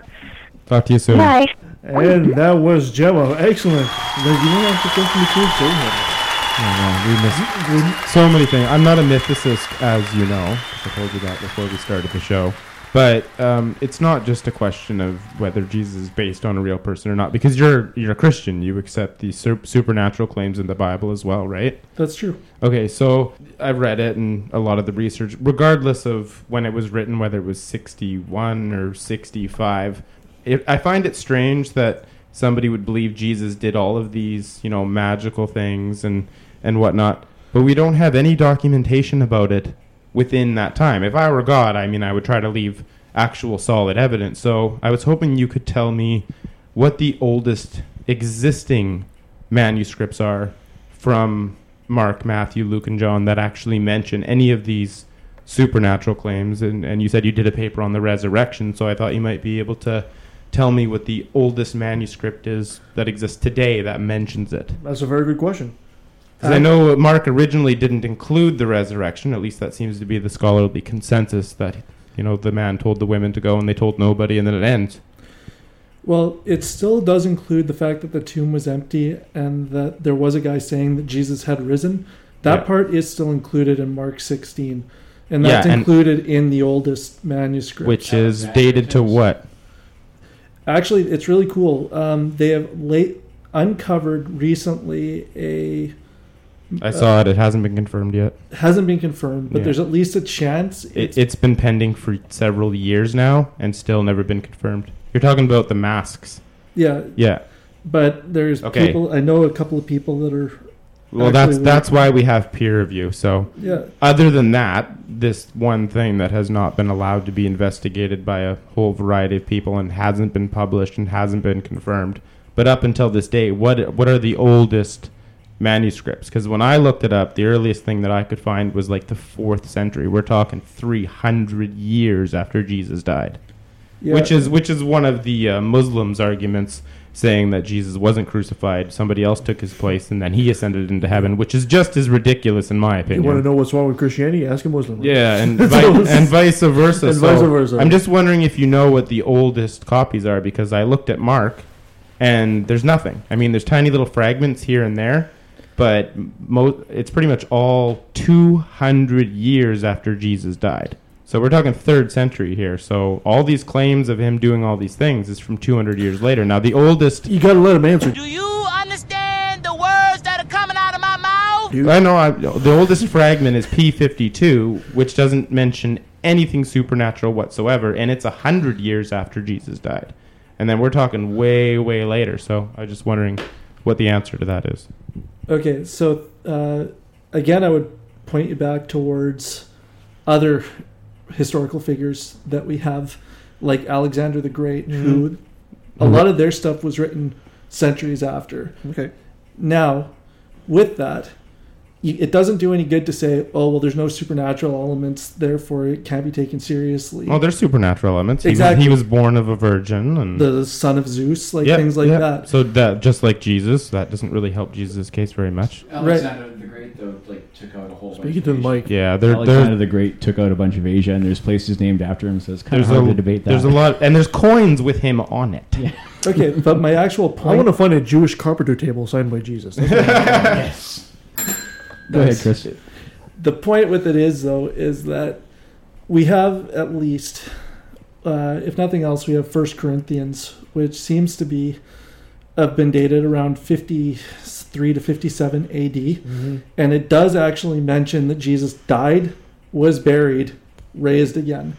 Talk to you soon. Bye. And that was Jemma. Excellent. Now, you want to ask a question to Chris? Go ahead. Oh, no, we missed so many things. I'm not a mythicist, as you know. I told you that before we started the show. But um, it's not just a question of whether Jesus is based on a real person or not, because you're you're a Christian. You accept the sur- supernatural claims in the Bible as well, right? That's true. Okay, so I've read it and a lot of the research, regardless of when it was written, whether it was 61 or 65, it, I find it strange that somebody would believe Jesus did all of these, you know, magical things and, and whatnot, but we don't have any documentation about it within that time. If I were God, I mean, I would try to leave actual solid evidence. So I was hoping you could tell me what the oldest existing manuscripts are from Mark, Matthew, Luke, and John that actually mention any of these supernatural claims. And, and you said you did a paper on the resurrection, so I thought you might be able to tell me what the oldest manuscript is that exists today that mentions it. That's a very good question. Because I know Mark originally didn't include the resurrection. At least that seems to be the scholarly consensus that you know the man told the women to go and they told nobody, and then it ends. Well, it still does include the fact that the tomb was empty and that there was a guy saying that Jesus had risen. That Yeah. part is still included in Mark 16. and Yeah, that's and- included in the oldest manuscript. Which is dated to what? Actually, it's really cool. Um, they have late uncovered recently a I saw it. It hasn't been confirmed yet. hasn't been confirmed, but Yeah. there's at least a chance. It, it's been pending for several years now and still never been confirmed. You're talking about the masks. yeah, Yeah. But there's Okay. people. I know a couple of people that are. Well, that's that's why we have peer review. So, Yeah. other than that, this one thing that has not been allowed to be investigated by a whole variety of people and hasn't been published and hasn't been confirmed. But up until this day, what what are the oldest manuscripts? Because when I looked it up, the earliest thing that I could find was like the fourth century. We're talking three hundred years after Jesus died, Yeah. which is which is one of the uh, Muslims' arguments saying that Jesus wasn't crucified, somebody else took his place, and then he ascended into heaven, which is just as ridiculous in my opinion. You want to know what's wrong with Christianity? Ask a Muslim. Yeah, and, vi- and vice versa. And So vice versa. I'm just wondering if you know what the oldest copies are because I looked at Mark, and there's nothing. I mean, there's tiny little fragments here and there, but mo- it's pretty much all 200 years after Jesus died. So we're talking third century here. So all these claims of him doing all these things is from 200 years later. Now the oldest. You gotta let him answer. Do you understand the words that are coming out of my mouth? You? I know. I, the oldest fragment is P52, which doesn't mention anything supernatural whatsoever, and it's a hundred years after Jesus died. And then we're talking way, way later. So I was just wondering what the answer to that is. Okay, so uh, again, I would point you back towards other historical figures that we have, like Alexander the Great, who a lot of their stuff was written centuries after. Okay. Now, with that, it doesn't do any good to say, "Oh, well, there's no supernatural elements, therefore it can't be taken seriously." Well, there's supernatural elements. He was- Exactly. He was, born of a virgin, and the son of Zeus, like Yeah, things like yeah. that. So that just like Jesus, that doesn't really help Jesus' case very much. Alexander the Great, though, like took out a whole. Speaking to the mic. Yeah, they're, Alexander they're, the Great took out a bunch of Asia, and there's places named after him. So it's kind of hard a to debate that. there's a lot, and there's coins with him on it. Okay, but my actual point. I want to find a Jewish carpenter table signed by Jesus. That's what I want. yes. Go ahead, Chris. The point with it is, though, is that we have at least, uh, if nothing else, we have First Corinthians, which seems to be have been dated around fifty-three to fifty-seven A.D., Mhm. and it does actually mention that Jesus died, was buried, raised again.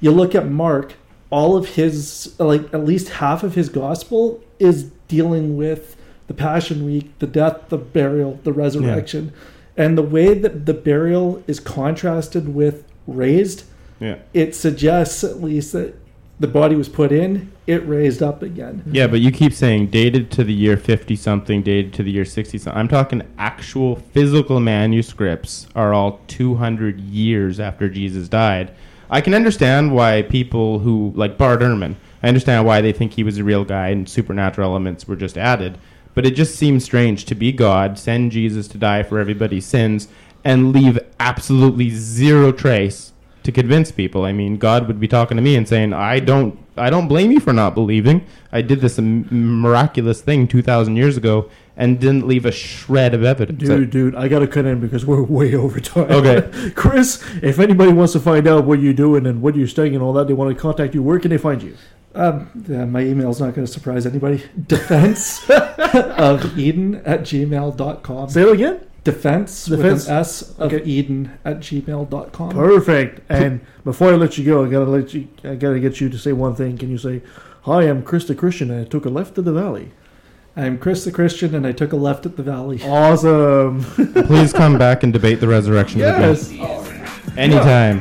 You look at Mark, all of his, like at least half of his gospel is dealing with the Passion Week, the death, the burial, the resurrection. And the way that the burial is contrasted with raised, Yeah. it suggests at least that the body was put in, it raised up again. Yeah, but you keep saying dated to the year 50 something, dated to the year 60 something. I'm talking actual physical manuscripts are all 200 years after Jesus died. I can understand why people who, like Bart Ehrman, I understand why they think he was a real guy and supernatural elements were just added. But it just seems strange to be God, send Jesus to die for everybody's sins, and leave absolutely zero trace to convince people. I mean, God would be talking to me and saying, "I don't, I don't blame you for not believing. I did this m- miraculous thing two thousand years ago and didn't leave a shred of evidence." Dude, dude, I gotta cut in because we're way over time. Okay. Chris, if anybody wants to find out what you're doing and what you're studying and all that, they want to contact you. Where can they find you? Um, yeah, my email's not going to surprise anybody. Defense of Eden at gmail.com. Say it again. Defense, Defense? with an S of Okay. Eden at gmail.com. Perfect. And before I let you go, I gotta let you. I gotta get you to say one thing. Can you say, "Hi, I'm Chris the Christian, and I took a left to the valley." I'm Chris the Christian, and I took a left at the valley. Awesome. Please come back and debate the resurrection Yes. with me. Anytime.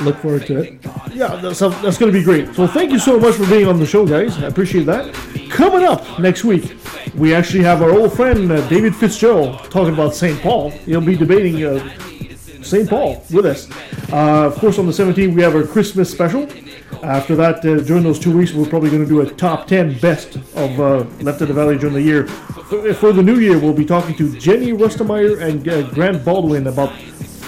Look forward to it. Yeah, that's, that's going to be great. So thank you so much for being on the show, guys. I appreciate that. Coming up next week, we actually have our old friend uh, David Fitzgerald talking about St. Paul. He'll be debating uh, St. Paul with us. Uh, of course, on the 17th, we have our Christmas special. After that, uh, during those two weeks, we're probably going to do a top 10 best of uh, Left of the Valley during the year. For, for the new year, we'll be talking to Jenny Rustemeyer and uh, Grant Baldwin about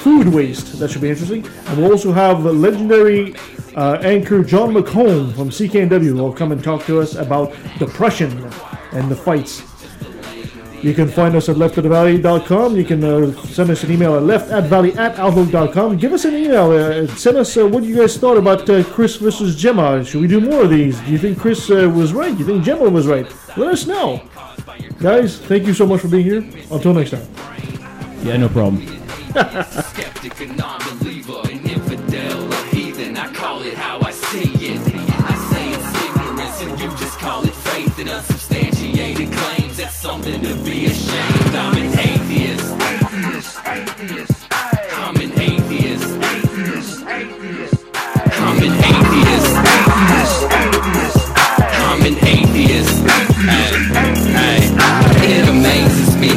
food waste. That should be interesting. And we'll also have legendary uh, anchor Jon McComb from CKNW will come and talk to us about depression and the fights. You can find us at leftofthevalley.com. You can uh, send us an email at leftatvalley at outlook.com. Give us an email. Uh, send us uh, what you guys thought about uh, Chris versus Jemma. Should we do more of these? Do you think Chris uh, was right? Do you think Jemma was right? Let us know. Guys, thank you so much for being here. Until next time. Yeah, no problem. Skeptic and non-believer, an infidel, a heathen. I call it how I see it. I say it's ignorance, and you just call it faith and unsubstantiated claims. That's something to be ashamed. I'm an atheist. Atheist, atheist.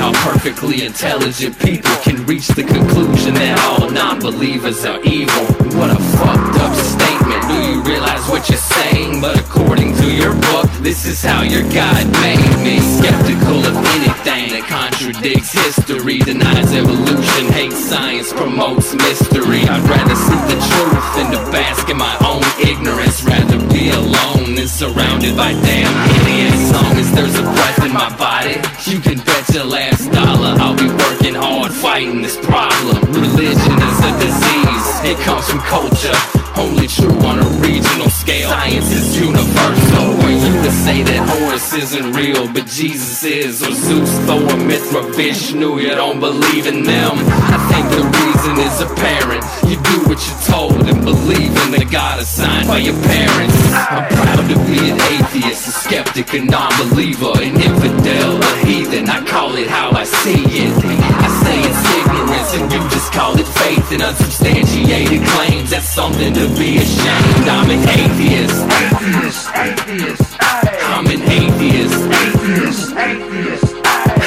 How perfectly intelligent people can reach the conclusion that all non-believers are evil. What a fucked up statement. Do you realize what you're saying? But according to your book, this is how your God made me. Skeptical of anything that contradicts history, denies evolution, hates science, promotes mystery. I'd rather see the truth than to bask in my own ignorance. Rather be alone than surrounded by damn idiots. As long as there's a breath in my body, you can bet your last dollar I'll be working hard fighting this problem. Religion is a disease, it comes from culture. Only true on a regional scale. Science is universal. For you to say that Horus isn't real, but Jesus is, or Zeus, Thor, Mithra, Vishnu, you don't believe in them. I think the reason is apparent. You do what you're told and believe in the God assigned by your parents. I'm proud to be an atheist, a skeptic, a non-believer, an infidel, a heathen. I call it how I see it. I say it's ignorance, and you just call it faith and unsubstantiated claims. That's something to be ashamed. I'm an atheist. Atheist, atheist. I'm an atheist. Atheist, atheist.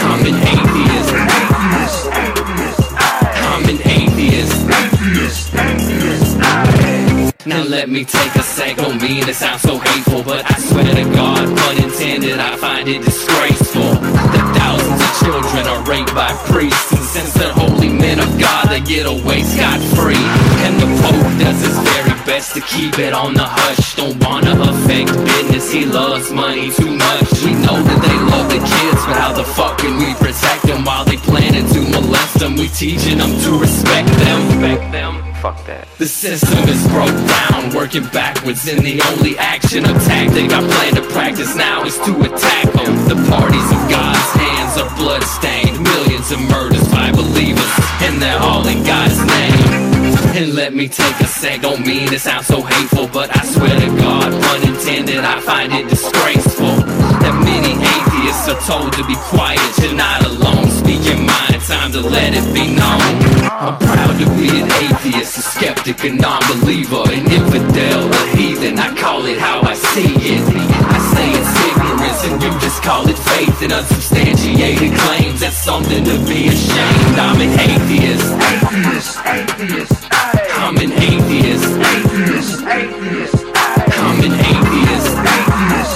I'm an atheist. Now let me take a sec, don't mean to sound so hateful But I swear to God, pun intended, I find it disgraceful That thousands of children are raped by priests And since they're holy men of God, they get away scot-free And the Pope does his very best to keep it on the hush. Don't wanna affect business, he loves money too much. We know that they love the kids, but how the fuck can we protect them While they planning to molest them, we teaching them to respect them. Respect them. Fuck that. the system is broke down, working backwards, and the only action or tactic I plan to practice. Now is to attack them. The parties of God's hands are bloodstained, millions of murders by believers, and they're all in God's name. And let me take a sec, don't mean to sound so hateful, but I swear to God, pun intended, I find it disgraceful that many atheists are told to be quiet. You're not alone, speak your mind, time to let it be known. I'm proud to be an atheist, a skeptic, a non-believer, an infidel, a heathen. I call it how I see it. I say it's ignorance, and you just call it faith and unsubstantiated claims. That's something to be ashamed. I'm an atheist. Atheist, atheist. I'm an atheist. Atheist, atheist. I'm an atheist. Atheist.